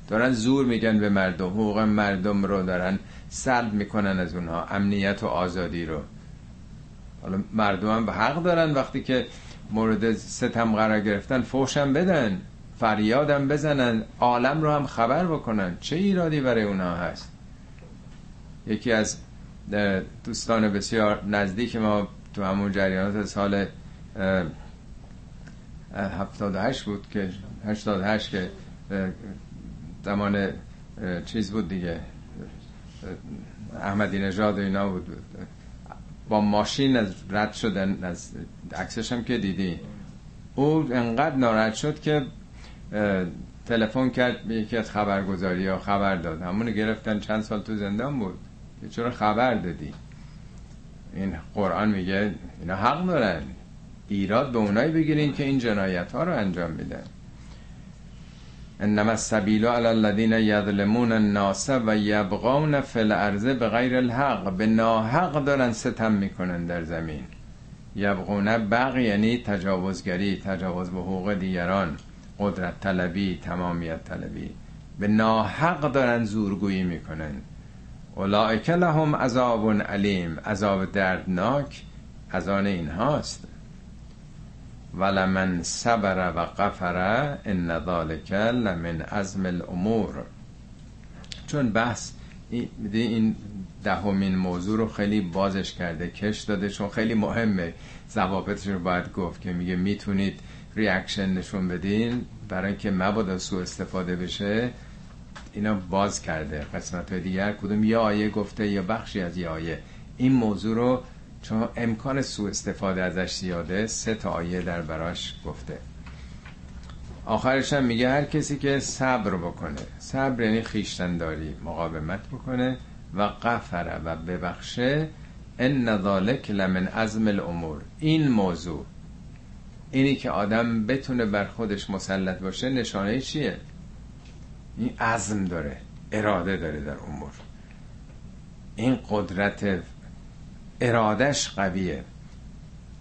A: دارن زور میگن به مردم حقوق مردم رو دارن سلب می‌کنن از اونها امنیت و آزادی رو. حالا مردم هم به حق دارن وقتی که مورد ستم قرار گرفتن فوشم بدن فریادم بزنن عالم رو هم خبر بکنن. چه ایرادی برای اونها هست؟ یکی از دوستان بسیار نزدیک ما تو همون جریانات سال 78 بود که 88 که زمان چیز بود دیگه احمدی نژاد و اینا بود. با ماشین از رد شدن از عکسش هم که دیدی. او انقدر ناراحت شد که تلفن کرد به یکی از خبرگزاری ها خبر داد. همونو گرفتن چند سال تو زندان بود. که چرا خبر دادی؟ این قرآن میگه اینا حق دارن. ایراد به اونایی بگیرین که این جنایت ها رو انجام میدن. انما السبیل علی الذین یظلمون الناس و یبغون فی الارض بغیر الحق. به ناحق دارن ستم می‌کنن در زمین. یبغون بغ یعنی تجاوزگری تجاوز به حقوق دیگران قدرت طلبی تمامیت طلبی. به ناحق دارن زورگویی می‌کنن. اولئک لهم عذاب علیم. عذاب دردناک از آن اینهاست. ولمن صبر و غفر ان ذلک لمن عزم الامور. چون بحث این دهمین موضوع رو خیلی بازش کرده کش داده چون خیلی مهمه. ضوابطش رو باید گفت که میگه می‌تونید ریاکشن نشون بدین برای اینکه مبادا سو استفاده بشه. اینا باز کرده قسمت های دیگر. کدوم یه آیه گفته یا بخشی از یه آیه. این موضوع رو چون امکان سوء استفاده ازش زیاده سه تا آیه در براش گفته. آخرش هم میگه هر کسی که صبر بکنه صبر یعنی خیشتنداری مقاومت بکنه و غفره و ببخشه. ان ذالک لمن عزم الامور. این موضوع اینی که آدم بتونه بر خودش مسلط باشه نشانه چیه؟ این عزم داره اراده داره در امور. این قدرت ارادش قویه.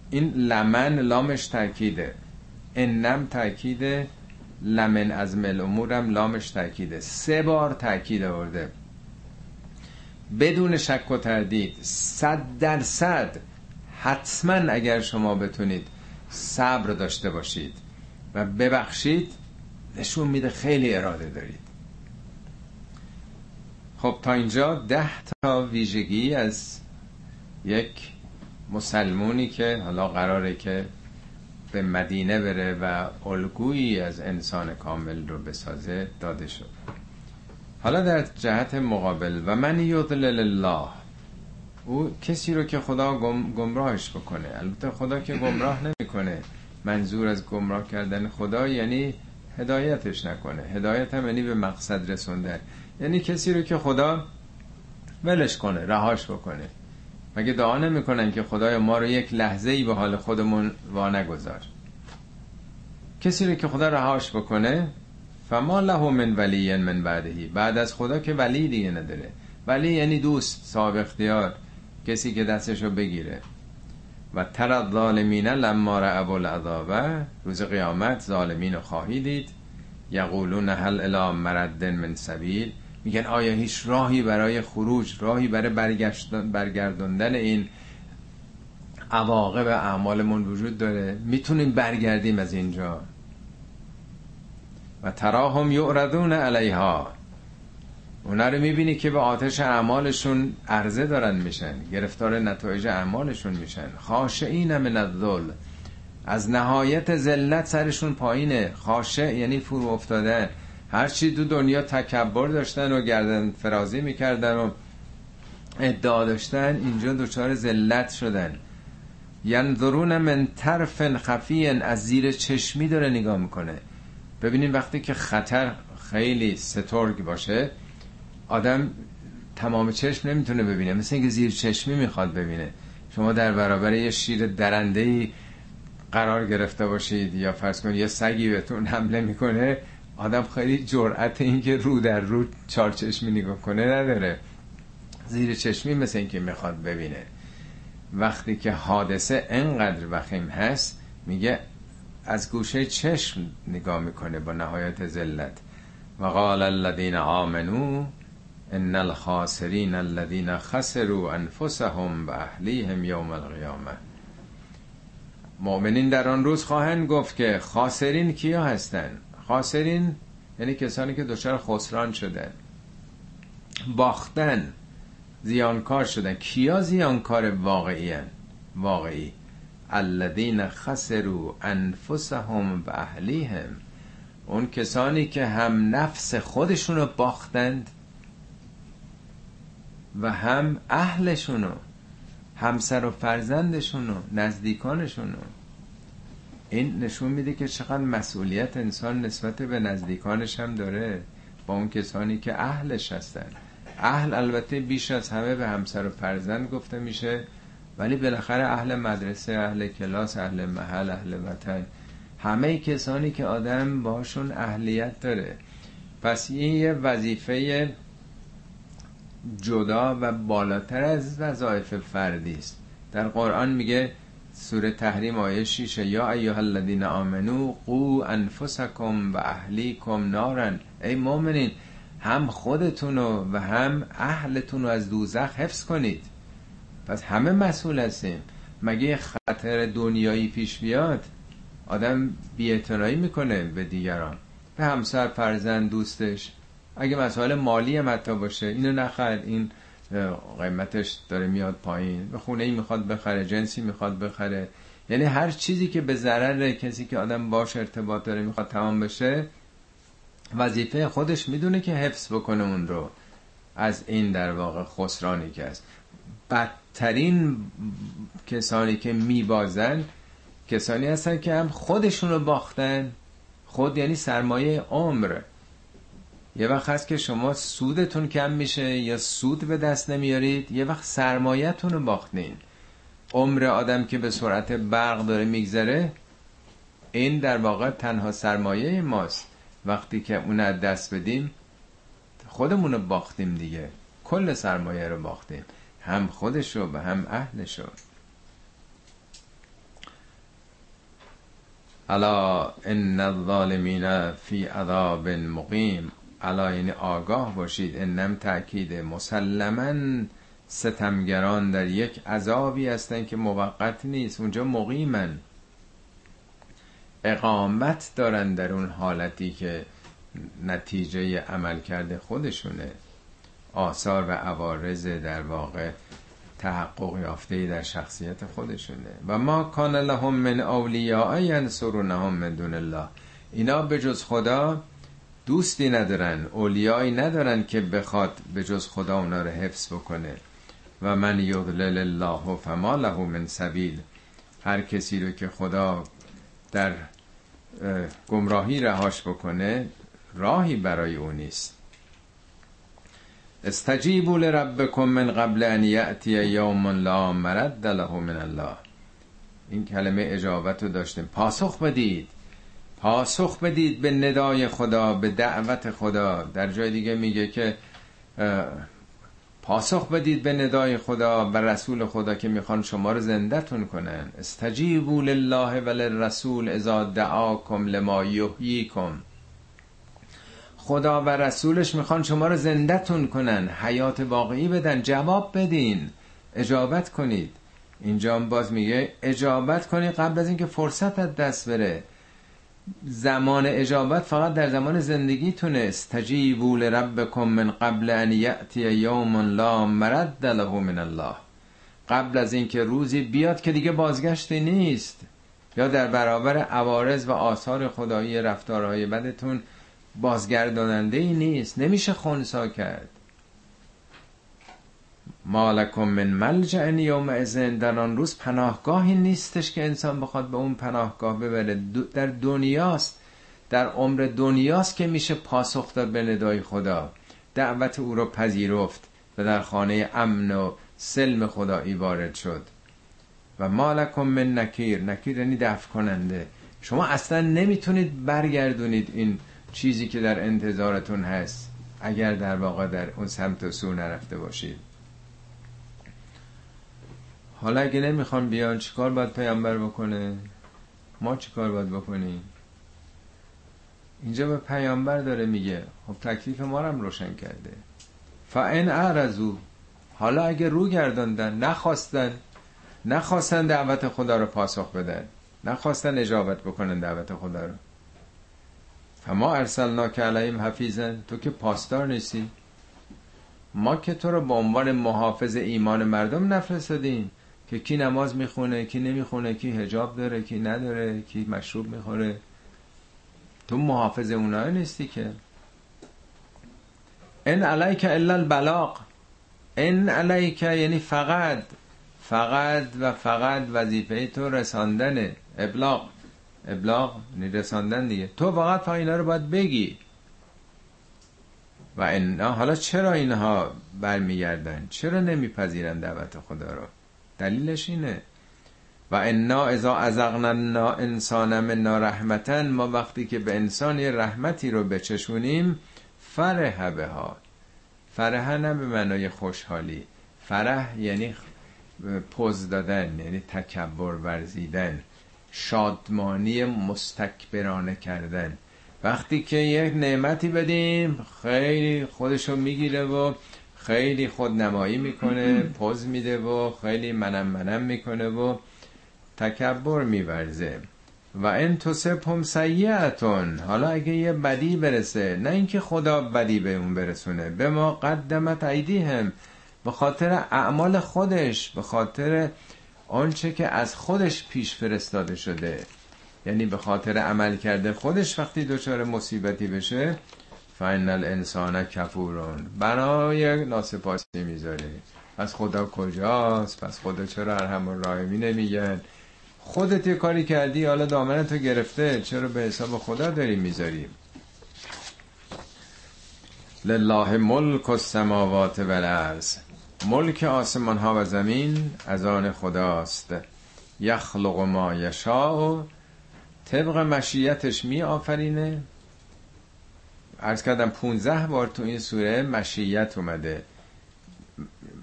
A: این لمن لامش تاکیده انم تاکیده لمن از مل امورم لامش تاکیده سه بار تاکید آورده. بدون شک و تردید. صد درصد. حتما اگر شما بتونید صبر داشته باشید و ببخشید نشون میده خیلی اراده دارید. خب تا اینجا ده تا ویژگی از یک مسلمونی که حالا قراره که به مدینه بره و الگویی از انسان کامل رو بسازه داده شد. حالا در جهت مقابل و من یضلل الله. او کسی رو که خدا گم، گمراهش بکنه. البته خدا که گمراه نمی‌کنه. منظور از گمراه کردن خدا یعنی هدایتش نکنه. هدایت هم یعنی به مقصد رسوندن. یعنی کسی رو که خدا ولش کنه رهاش بکنه. مگه دعا نمی‌کنن که خدای ما رو یک لحظه ای به حال خودمون وا نگذار؟ کسی رو که خدا رهاش بکنه فما له من ولی من بعدهی. بعد از خدا که ولی دیگه نداره. ولی یعنی دوست صاحب اختیار کسی که دستشو بگیره. و تر ظالمین لما رعب العذابه روز قیامت ظالمین رو خواهی دید. یقولون هل الی مرد من سبیل. میگن آیا هیچ راهی برای خروج راهی برای برگردوندن این عواقب اعمالمون وجود داره؟ می‌تونیم برگردیم از اینجا. و تراهم یعرضون علیها. اونا رو می‌بینی که به آتش اعمالشون عرضه دارن میشن گرفتار نتایج اعمالشون میشن. خاشعین من الذل. از نهایت ذلت سرشون پایینه. خاشع یعنی فرو افتادن. هرچی دو دنیا تکبر داشتن و گردن فرازی می‌کردن و ادعا داشتن اینجا دچار ذلت شدن. ینظرون من طرف خفی از زیر چشمی داره نگاه می‌کنه. ببینید وقتی که خطر خیلی سترگ باشه آدم تمام چشم نمی‌تونه ببینه. مثل اینکه زیر چشمی می‌خواد ببینه. شما در برابر یه شیر درنده ای قرار گرفته باشید یا فرض کنید یه سگی بهتون حمله می‌کنه آدم خیلی جرأت اینکه رو در رو چار چشمی نگاه کنه نداره. زیر چشمی مثل اینکه می‌خواد ببینه. وقتی که حادثه انقدر وخیم هست میگه از گوشه چشم نگاه می‌کنه با نهایت ذلت. و قال الذين آمنو ان الخاسرین الذين خسروا انفسهم و اهلیهم یوم القیامه. مؤمنین در آن روز خواهند گفت که خاسرین کیا هستند؟ خاسرین یعنی کسانی که دچار خسران شدن باختن زیانکار شدن کیا زیانکار واقعی هن؟ واقعی. الذین خسروا انفسهم و اهلیهم. اون کسانی که هم نفس خودشونو باختند و هم اهلشونو همسر و فرزندشونو نزدیکانشونو. این نشون میده که چقدر مسئولیت انسان نسبت به نزدیکانش هم داره با اون کسانی که اهلش هستن. اهل البته بیش از همه به همسر و فرزند گفته میشه ولی بالاخره اهل مدرسه اهل کلاس اهل محل اهل وطن همه کسانی که آدم باشون اهلیت داره. پس این یه وظیفه جدا و بالاتر از وظایف فردی است. در قرآن میگه سوره تحریم آیه 6 یا ایها الذین آمنو قو انفسکم و اهلیکم نارن. ای مؤمنین هم خودتونو و هم اهلتون از دوزخ حفظ کنید. پس همه مسئول هستیم. مگه خطر دنیایی پیش بیاد؟ آدم بیعتنایی می‌کنه به دیگران. به همسر فرزند دوستش. اگه مسائل مالی هم حتی باشه اینو نخرد این قیمتش داره میاد پایین. به خونه ای می‌خواد بخره جنسی می‌خواد بخره. یعنی هر چیزی که به ضرر کسی که آدم باش ارتباط داره می‌خواد تمام بشه وظیفه خودش می‌دونه که حفظ بکنه اون رو. از این در واقع خسرانی که است بدترین کسانی که میبازن کسانی هستن که هم خودشون رو باختن. خود یعنی سرمایه عمر. یه وقت هست که شما سودتون کم میشه یا سود به دست نمیارید یه وقت سرمایهتون رو باختین. عمر آدم که به سرعت برق داره میگذره این در واقع تنها سرمایه ماست. وقتی که اون از دست بدیم خودمون رو باختیم دیگه. کل سرمایه رو باختیم. هم خودشو و هم اهلشو. الا ان الظالمین فی عذاب مقیم. الا یعنی آگاه باشید. انم تأکید مسلما ستمگران در یک عذابی هستن که موقت نیست. اونجا مقیمن. اقامت دارن در اون حالتی که نتیجه عمل کرده خودشونه. آثار و عوارض در واقع تحقق یافته در شخصیت خودشونه. و ما کان لهم من اولیاء ینصرونهم من دون الله. اینا به جز خدا دوستی ندارن اولیایی ندارن که بخواد به جز خدا اونا رو حفظ بکنه. و من یضلل الله فما له من سبیل. هر کسی رو که خدا در گمراهی رهاش بکنه راهی برای او نیست. استجیبوا لربکم من قبل ان یأتی یوم لا مرد له من الله. این کلمه اجابت رو داشتیم. پاسخ بدید. پاسخ بدید به ندای خدا به دعوت خدا. در جای دیگه میگه که پاسخ بدید به ندای خدا و رسول خدا که می‌خوان شما رو زندهتون کنن. استجیبوا لله و للرسول اذا دعاکم لما یحییکم. خدا و رسولش می‌خوان شما رو زندهتون کنن. حیات واقعی بدن. جواب بدین. اجابت کنید. اینجا باز میگه اجابت کنید قبل از اینکه فرصت از دست بره. زمان اجابت فقط در زمان زندگیتونه استجیبوا لربکم من قبل ان یأتی یوم لا مرد له من الله. قبل از اینکه روزی بیاد که دیگه بازگشتی نیست. یا در برابر عوارض و آثار خدایی رفتارهای بدتون بازگرداننده ای نیست. نمیشه خونسا کرد. مالکم من ملجع یوم ازن در آن روز پناهگاهی نیستش که انسان بخواد به اون پناهگاه ببره. در دنیاست در عمر دنیاست که میشه پاسخ داد به ندای خدا. دعوت او رو پذیرفت و در خانه امن و سلم خدایی وارد شد. و مالکم من نکیر. نکیر یعنی دفع کننده شما اصلا نمی‌تونید برگردونید این چیزی که در انتظارتون هست اگر در واقع در اون سمت و سو نرفته باشید. حالا اگه نمی‌خوان بیان چیکار باید پیامبر بکنه؟ ما چیکار باید بکنیم؟ اینجا به پیامبر داره میگه. خب تکلیف ما رو هم روشن کرده. فان اعرضو. حالا اگه رو گرداندن نخواستن نخواستن دعوت خدا رو پاسخ بدن. نخواستن اجابت بکنن دعوت خدا رو. فما ارسلنا که علیهم حفیظن تو که پاسدار نیستی. ما که تو رو به عنوان محافظ ایمان مردم نفرستادیم. که کی نماز می‌خونه کی نمی‌خونه کی هجاب داره کی نداره کی مشروب می‌خوره. تو محافظ اونها نیستی که. ان علیک الا البلاغ. ان علیک یعنی فقط فقط و فقط وظیفه تو رساندن ابلاغ ابلاغ یعنی رساندن دیگه. تو فقط فقط اینا رو باید بگی. و اینا حالا چرا اینها برمیگردن؟ چرا نمیپذیرن دعوت خدا رو؟ دلیلش اینه. و انا اذا ازغنا انسان منا رحمتا ما وقتی که به انسان یه رحمتی رو بچشونیم فرح به ها فرح نه به معنای خوشحالی. فرح یعنی پوز دادن یعنی تکبر ورزیدن. شادمانی مستکبرانه کردن. وقتی که یک نعمتی بدیم خیلی خودشو می‌گیره و خیلی خودنمایی می‌کنه پوز میده و خیلی منم منم می‌کنه و تکبر میورزه. و ان تصبهم سیئتون. حالا اگه یه بدی برسه نه اینکه خدا بدی به اون برسونه. به ما قدمت ایدیهم. به خاطر اعمال خودش به خاطر آنچه که از خودش پیش فرستاده شده. یعنی به خاطر عمل کرده خودش وقتی دچار مصیبتی بشه فاینل انسان کفورون برای ناسپاسی می‌ذاره. پس خدا کجاست؟ پس خدا چرا ارحم راهمی نمیگن؟ خودت یه کاری کردی حالا دامنتو گرفته چرا به حساب خدا داری می‌ذاری؟ لله ملک السماوات و الارض ملک آسمان ها و زمین از آن خداست. یخلق ما یشاء. طبق مشیتش می آفرینه. ارز کردم 15 بار تو این سوره مشیت اومده.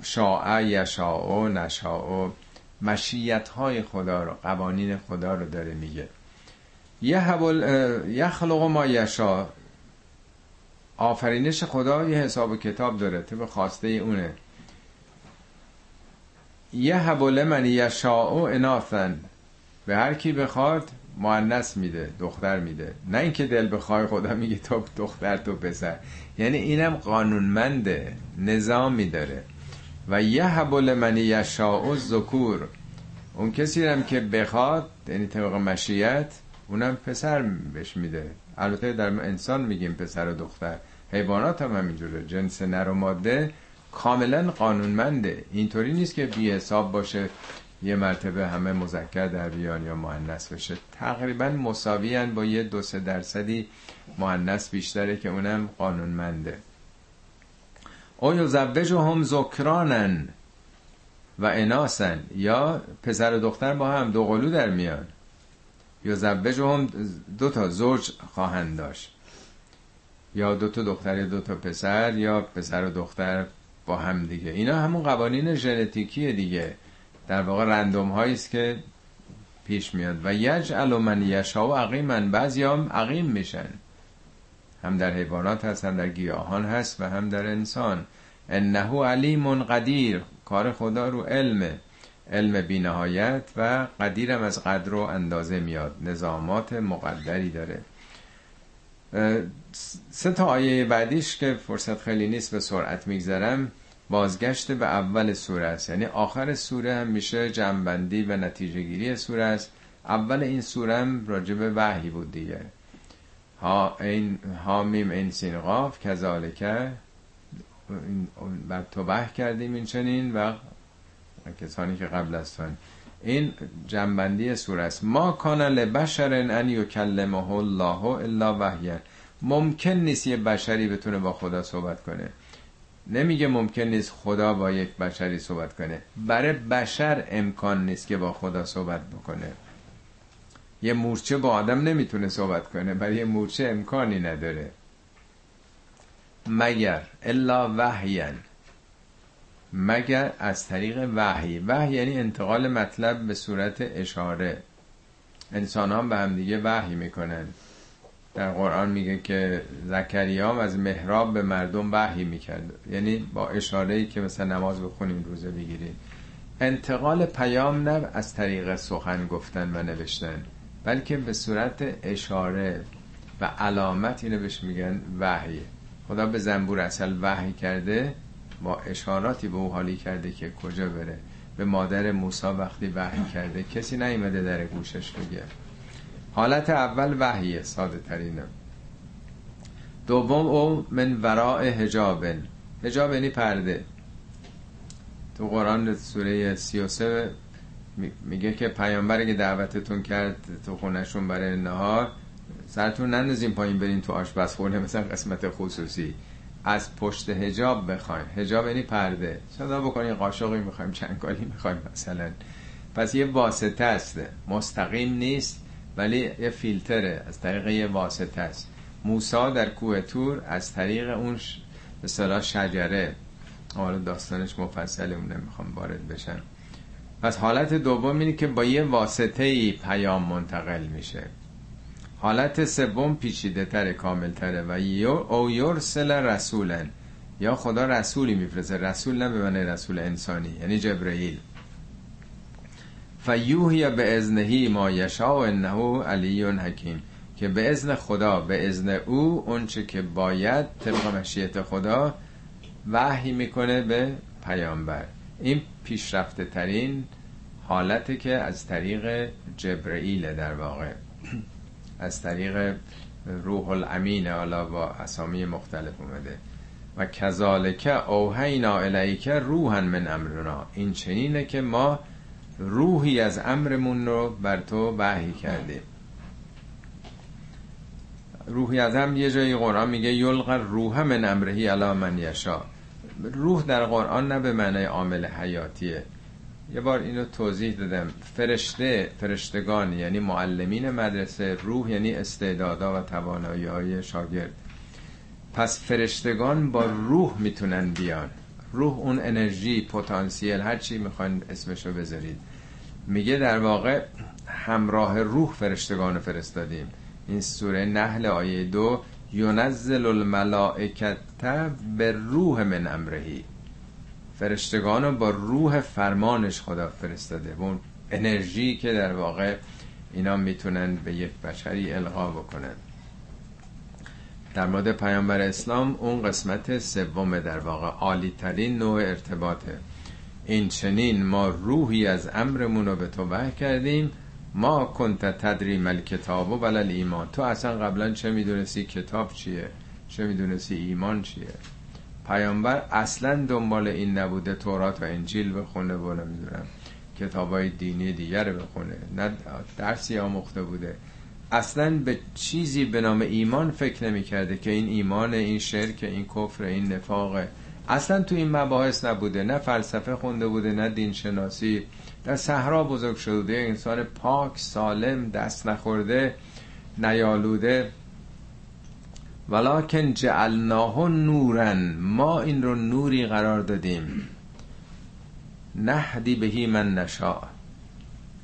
A: شاء یشاء نشاء. مشیت های خدا رو قوانین خدا رو داره میگه. یخلق ما یشا آفرینش خدا یه حساب و کتاب داره طبق خواسته اونه. یه حبل من یشاء اناثن به هر کی بخواد مؤنث میده دختر میده. نه اینکه دل بخوای خدا میگه تو دختر تو پسر. یعنی اینم قانونمنده نظامی داره. و یه حبل من یشاء ذکور اون کسی هم که بخواد یعنی طبق مشیت اونم پسر بهش میده. البته در انسان میگیم پسر و دختر. حیوانات هم همینجوره. جنس نر و ماده کاملا قانونمنده. اینطوری نیست که بی حساب باشه. یه مرتبه همه مذکر در بیان یا مؤنث بشه. تقریبا مساوی با یه دو سه درصدی مؤنث بیشتره که اونم قانونمنده. او یزوج هم زکرانن و اناسن یا پسر و دختر با هم دو قلو در میان. یزوج هم دو تا زوج خواهند داشت. یا دو تا دختر یا دو تا پسر یا پسر و دختر با هم دیگه. اینا همون قوانین ژنتیکی دیگه. در واقع رندوم هایی است که پیش میاد. و یجعل من یشا و عقیمن بعضی هم عقیم میشن. هم در حیوانات هست هم در گیاهان هست و هم در انسان. انه علیم قدیر کار خدا رو علمه. علم بینهایت و قدیرم از قدر و اندازه میاد. نظامات مقدری داره. سه تا آیه بعدیش که فرصت خیلی نیست به سرعت میگذرم. بازگشت به اول سوره است. یعنی آخر سوره هم میشه جنبندی و نتیجه گیری سوره است. اول این سوره هم راجب وحی بود دیگه. ها این ها میم این سین قاف کذالکه بر تو وحی کردیم این چنین و کسانی که قبل از این جنبندی سوره است. ما کان لبشر ان یکلمه الله الا وحیا ممکن نیست یه بشری بتونه با خدا صحبت کنه. نمیگه ممکن نیست خدا با یک بشری صحبت کنه. برای بشر امکان نیست که با خدا صحبت بکنه. یه مورچه با آدم نمی‌تونه صحبت کنه برای یه مورچه امکانی نداره. مگر الا وحیان. مگر از طریق وحی. وحی یعنی انتقال مطلب به صورت اشاره. انسان هم به هم دیگه وحی می‌کنن. در قرآن میگه که زکریا از محراب به مردم وحی می‌کرد. یعنی با اشاره ای که مثلا نماز بخونیم روزه بگیریم. انتقال پیام نه از طریق سخن گفتن و نوشتن بلکه به صورت اشاره و علامت اینو بهش میگن وحی. خدا به زنبور اصل وحی کرده با اشاراتی به او حالی کرده که کجا بره. به مادر موسا وقتی وحی کرده کسی نیومده در گوشش بگه. حالت اول وحیه ساده ترینه. دوم او من وراء حجابن حجاب یعنی پرده. تو قرآن سوره 33 میگه که پیامبر که دعوتتون کرد تو خونشون برای نهار سرتون نندازین پایین برین تو آشپزخونه مثلا قسمت خصوصی. از پشت هجاب بخواین. هجاب یعنی پرده. صدا بکنین قاشقی می‌خوایم چنگالی می‌خوایم مثلا. پس یه واسطه است. مستقیم نیست. ولی یه فیلتره از طریق یه واسطه است. موسا در کوه تور از طریق اون به صلاح شجره. حالا داستانش مفصله اون نمی‌خوام وارد بشن پس حالت دوم اینه که با یه واسطه ای پیام منتقل میشه. حالت سوم پیچیده تر کامل تره و او یرسل رسولن یا خدا رسولی میفرسته. رسول نه به رسول انسانی یعنی جبرئیل. فیوهی به ازنهی ما یشا و انه علی حکیم. که به ازن خدا به ازن او اونچه که باید طبق مشیت خدا وحی می‌کنه به پیامبر. این پیشرفته ترین حالته که از طریق جبرئیل در واقع. از طریق روح الامین حالا با اسامی مختلف اومده. و کذالک اوهینا الیک روحا من امرنا. این چنینه که ما روحی از امرمون رو بر تو وحی کردیم روحی از هم یه جایی قرآن میگه یلق روح من امرهی علا من یشا روح در قرآن نه به معنی عامل حیاتیه. یه بار اینو توضیح دادم. فرشته فرشتگان یعنی معلمین مدرسه روح یعنی استعدادا و توانایی های شاگرد. پس فرشتگان با روح می‌تونن بیان. روح اون انرژی پتانسیل هر چی می‌خواین اسمشو بذارید. میگه در واقع همراه روح فرشتگان فرستادیم. این سوره نحل آیه دو ینزل الملائکت به روح من امرهی. فرشتگان رو با روح فرمانش خدا فرستاده. اون انرژی که در واقع اینا می‌تونن به یک بشری القا بکنن. در مورد پیامبر اسلام اون قسمت سوم در واقع عالی ترین نوع ارتباطه. این چنین ما روحی از امرمون رو به تو وحی کردیم. ما کنت تدری مل کتاب و بلل ایمان تو اصلا قبلا چه می‌دونستی کتاب چیه؟ چه می‌دونستی ایمان چیه؟ پیامبر اصلا دنبال این نبوده تورات و انجیل بخونه و نمی‌دونم کتاب های دینی دیگر بخونه. نه درسی آموخته بوده. اصلا به چیزی به نام ایمان فکر نمی کرده که این ایمان این شرک این کفر این نفاقه اصلا تو این مباحث نبوده. نه فلسفه خونده بوده نه دین شناسی در صحرا بزرگ شده انسان پاک سالم دست نخورده نیالوده. ولکن جعلناه نورن ما این رو نوری قرار دادیم. نهدی بهی من نشا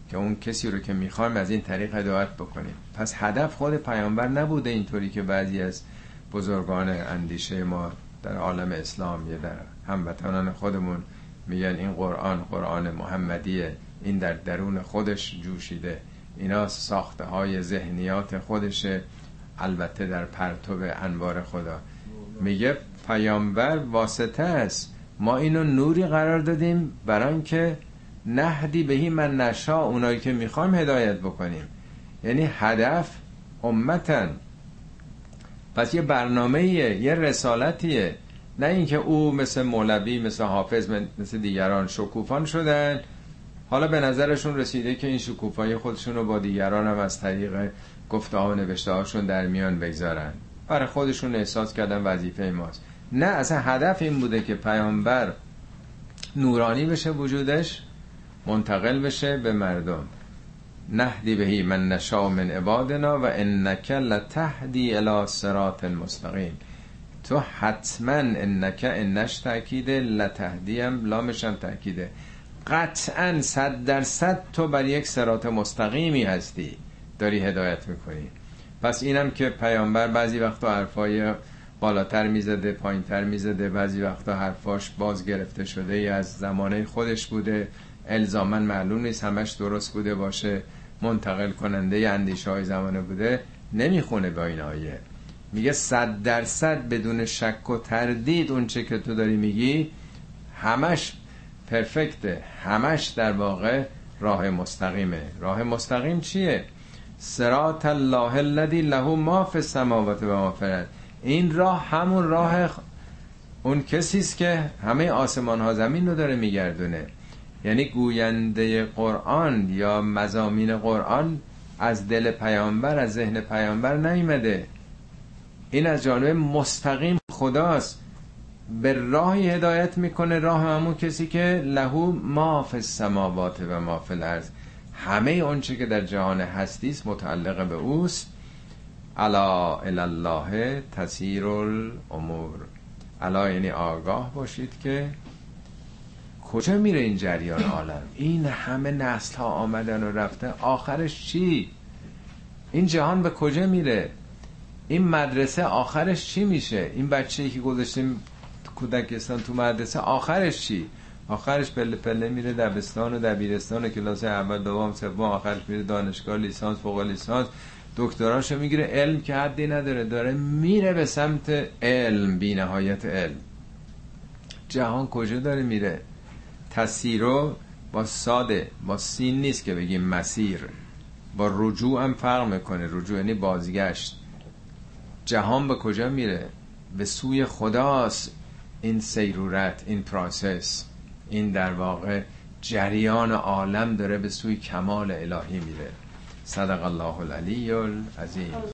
A: که اون کسی رو که می‌خوایم از این طریق هدایت بکنیم. پس هدف خود پیامبر نبوده اینطوری که بعضی از بزرگان اندیشه ما در عالم اسلام یا در هموطنان خودمون میگن این قرآن قرآن محمدیه این در درون خودش جوشیده. اینا ساخته های ذهنیات خودشه البته در پرتو انوار خدا. میگه پیامبر واسطه است. ما اینو نوری قرار دادیم برای که نهدی بهی من نشا اونایی که می‌خوایم هدایت بکنیم. یعنی هدف امتن. پس یه برنامه یه رسالتیه. نه اینکه او مثل مولوی مثل حافظ مثل دیگران شکوفان شدن. حالا به نظرشون رسیده که این شکوفایی خودشون رو با دیگران هم از طریق گفته ها و نوشته هاشون در میان بگذارن. برای خودشون احساس کردن وظیفه ماست. نه اصلا هدف این بوده که پیامبر نورانی بشه وجودش. منتقل بشه به مردم. نهدی بهی من نشا من عبادنا و انک لتهدی الى صراط مستقیم. تو حتما انک انش تاکیده لتهدی هم لامش هم تاکیده قطعا صد درصد تو بر یک سرات مستقیمی هستی. داری هدایت می‌کنی. پس اینم که پیامبر بعضی وقتا حرفای بالاتر می‌زده پایینتر می‌زده. بعضی وقتا حرفاش باز گرفته شده از زمانه خودش بوده. الزامن معلوم نیست همش درست بوده باشه منتقل کننده اندیشه های زمانه بوده نمی‌خونه با این آیه. میگه صد درصد بدون شک و تردید اون چه که تو داری میگی همش پرفکته همش در واقع راه مستقیمه. راه مستقیم چیه؟ سرات الله الذی له ما فی السماوات و ما این راه همون راه اون کسی است که همه آسمان ها زمین رو داره میگردونه. یعنی گوینده قرآن یا مزامین قرآن از دل پیامبر از ذهن پیامبر نیمده این از جانب مستقیم خداست. به راهی هدایت می‌کنه راه همون کسی که لهو ما فی السماوات و ما فی الارض. همه اونچه که در جهان هستی است متعلق به اوست. الا الله تسیر الامور. الا یعنی آگاه باشید که کجا میره این جریان عالم؟ این همه نسل ها آمدن و رفتن. آخرش چی؟ این جهان به کجا میره؟ این مدرسه آخرش چی میشه؟ این بچه که گذاشتیم کودکستان تو مدرسه آخرش چی؟ آخرش پله پله میره دبستان و دبیرستان و کلاس اول دوم سوم آخرش میره دانشگاه لیسانس فوق لیسانس. دکتراشو می‌گیره علم که حدی نداره داره میره به سمت علم بی نهایت علم. جهان کجا داره میره؟ تسیرو با ساده با سین نیست که بگیم مسیر. با رجوع هم فرق می‌کنه. رجوع یعنی بازگشت جهان به کجا میره؟ به سوی خداست. این سیرورت این process. این در واقع جریان عالم داره به سوی کمال الهی میره. صدق الله العلی العظیم.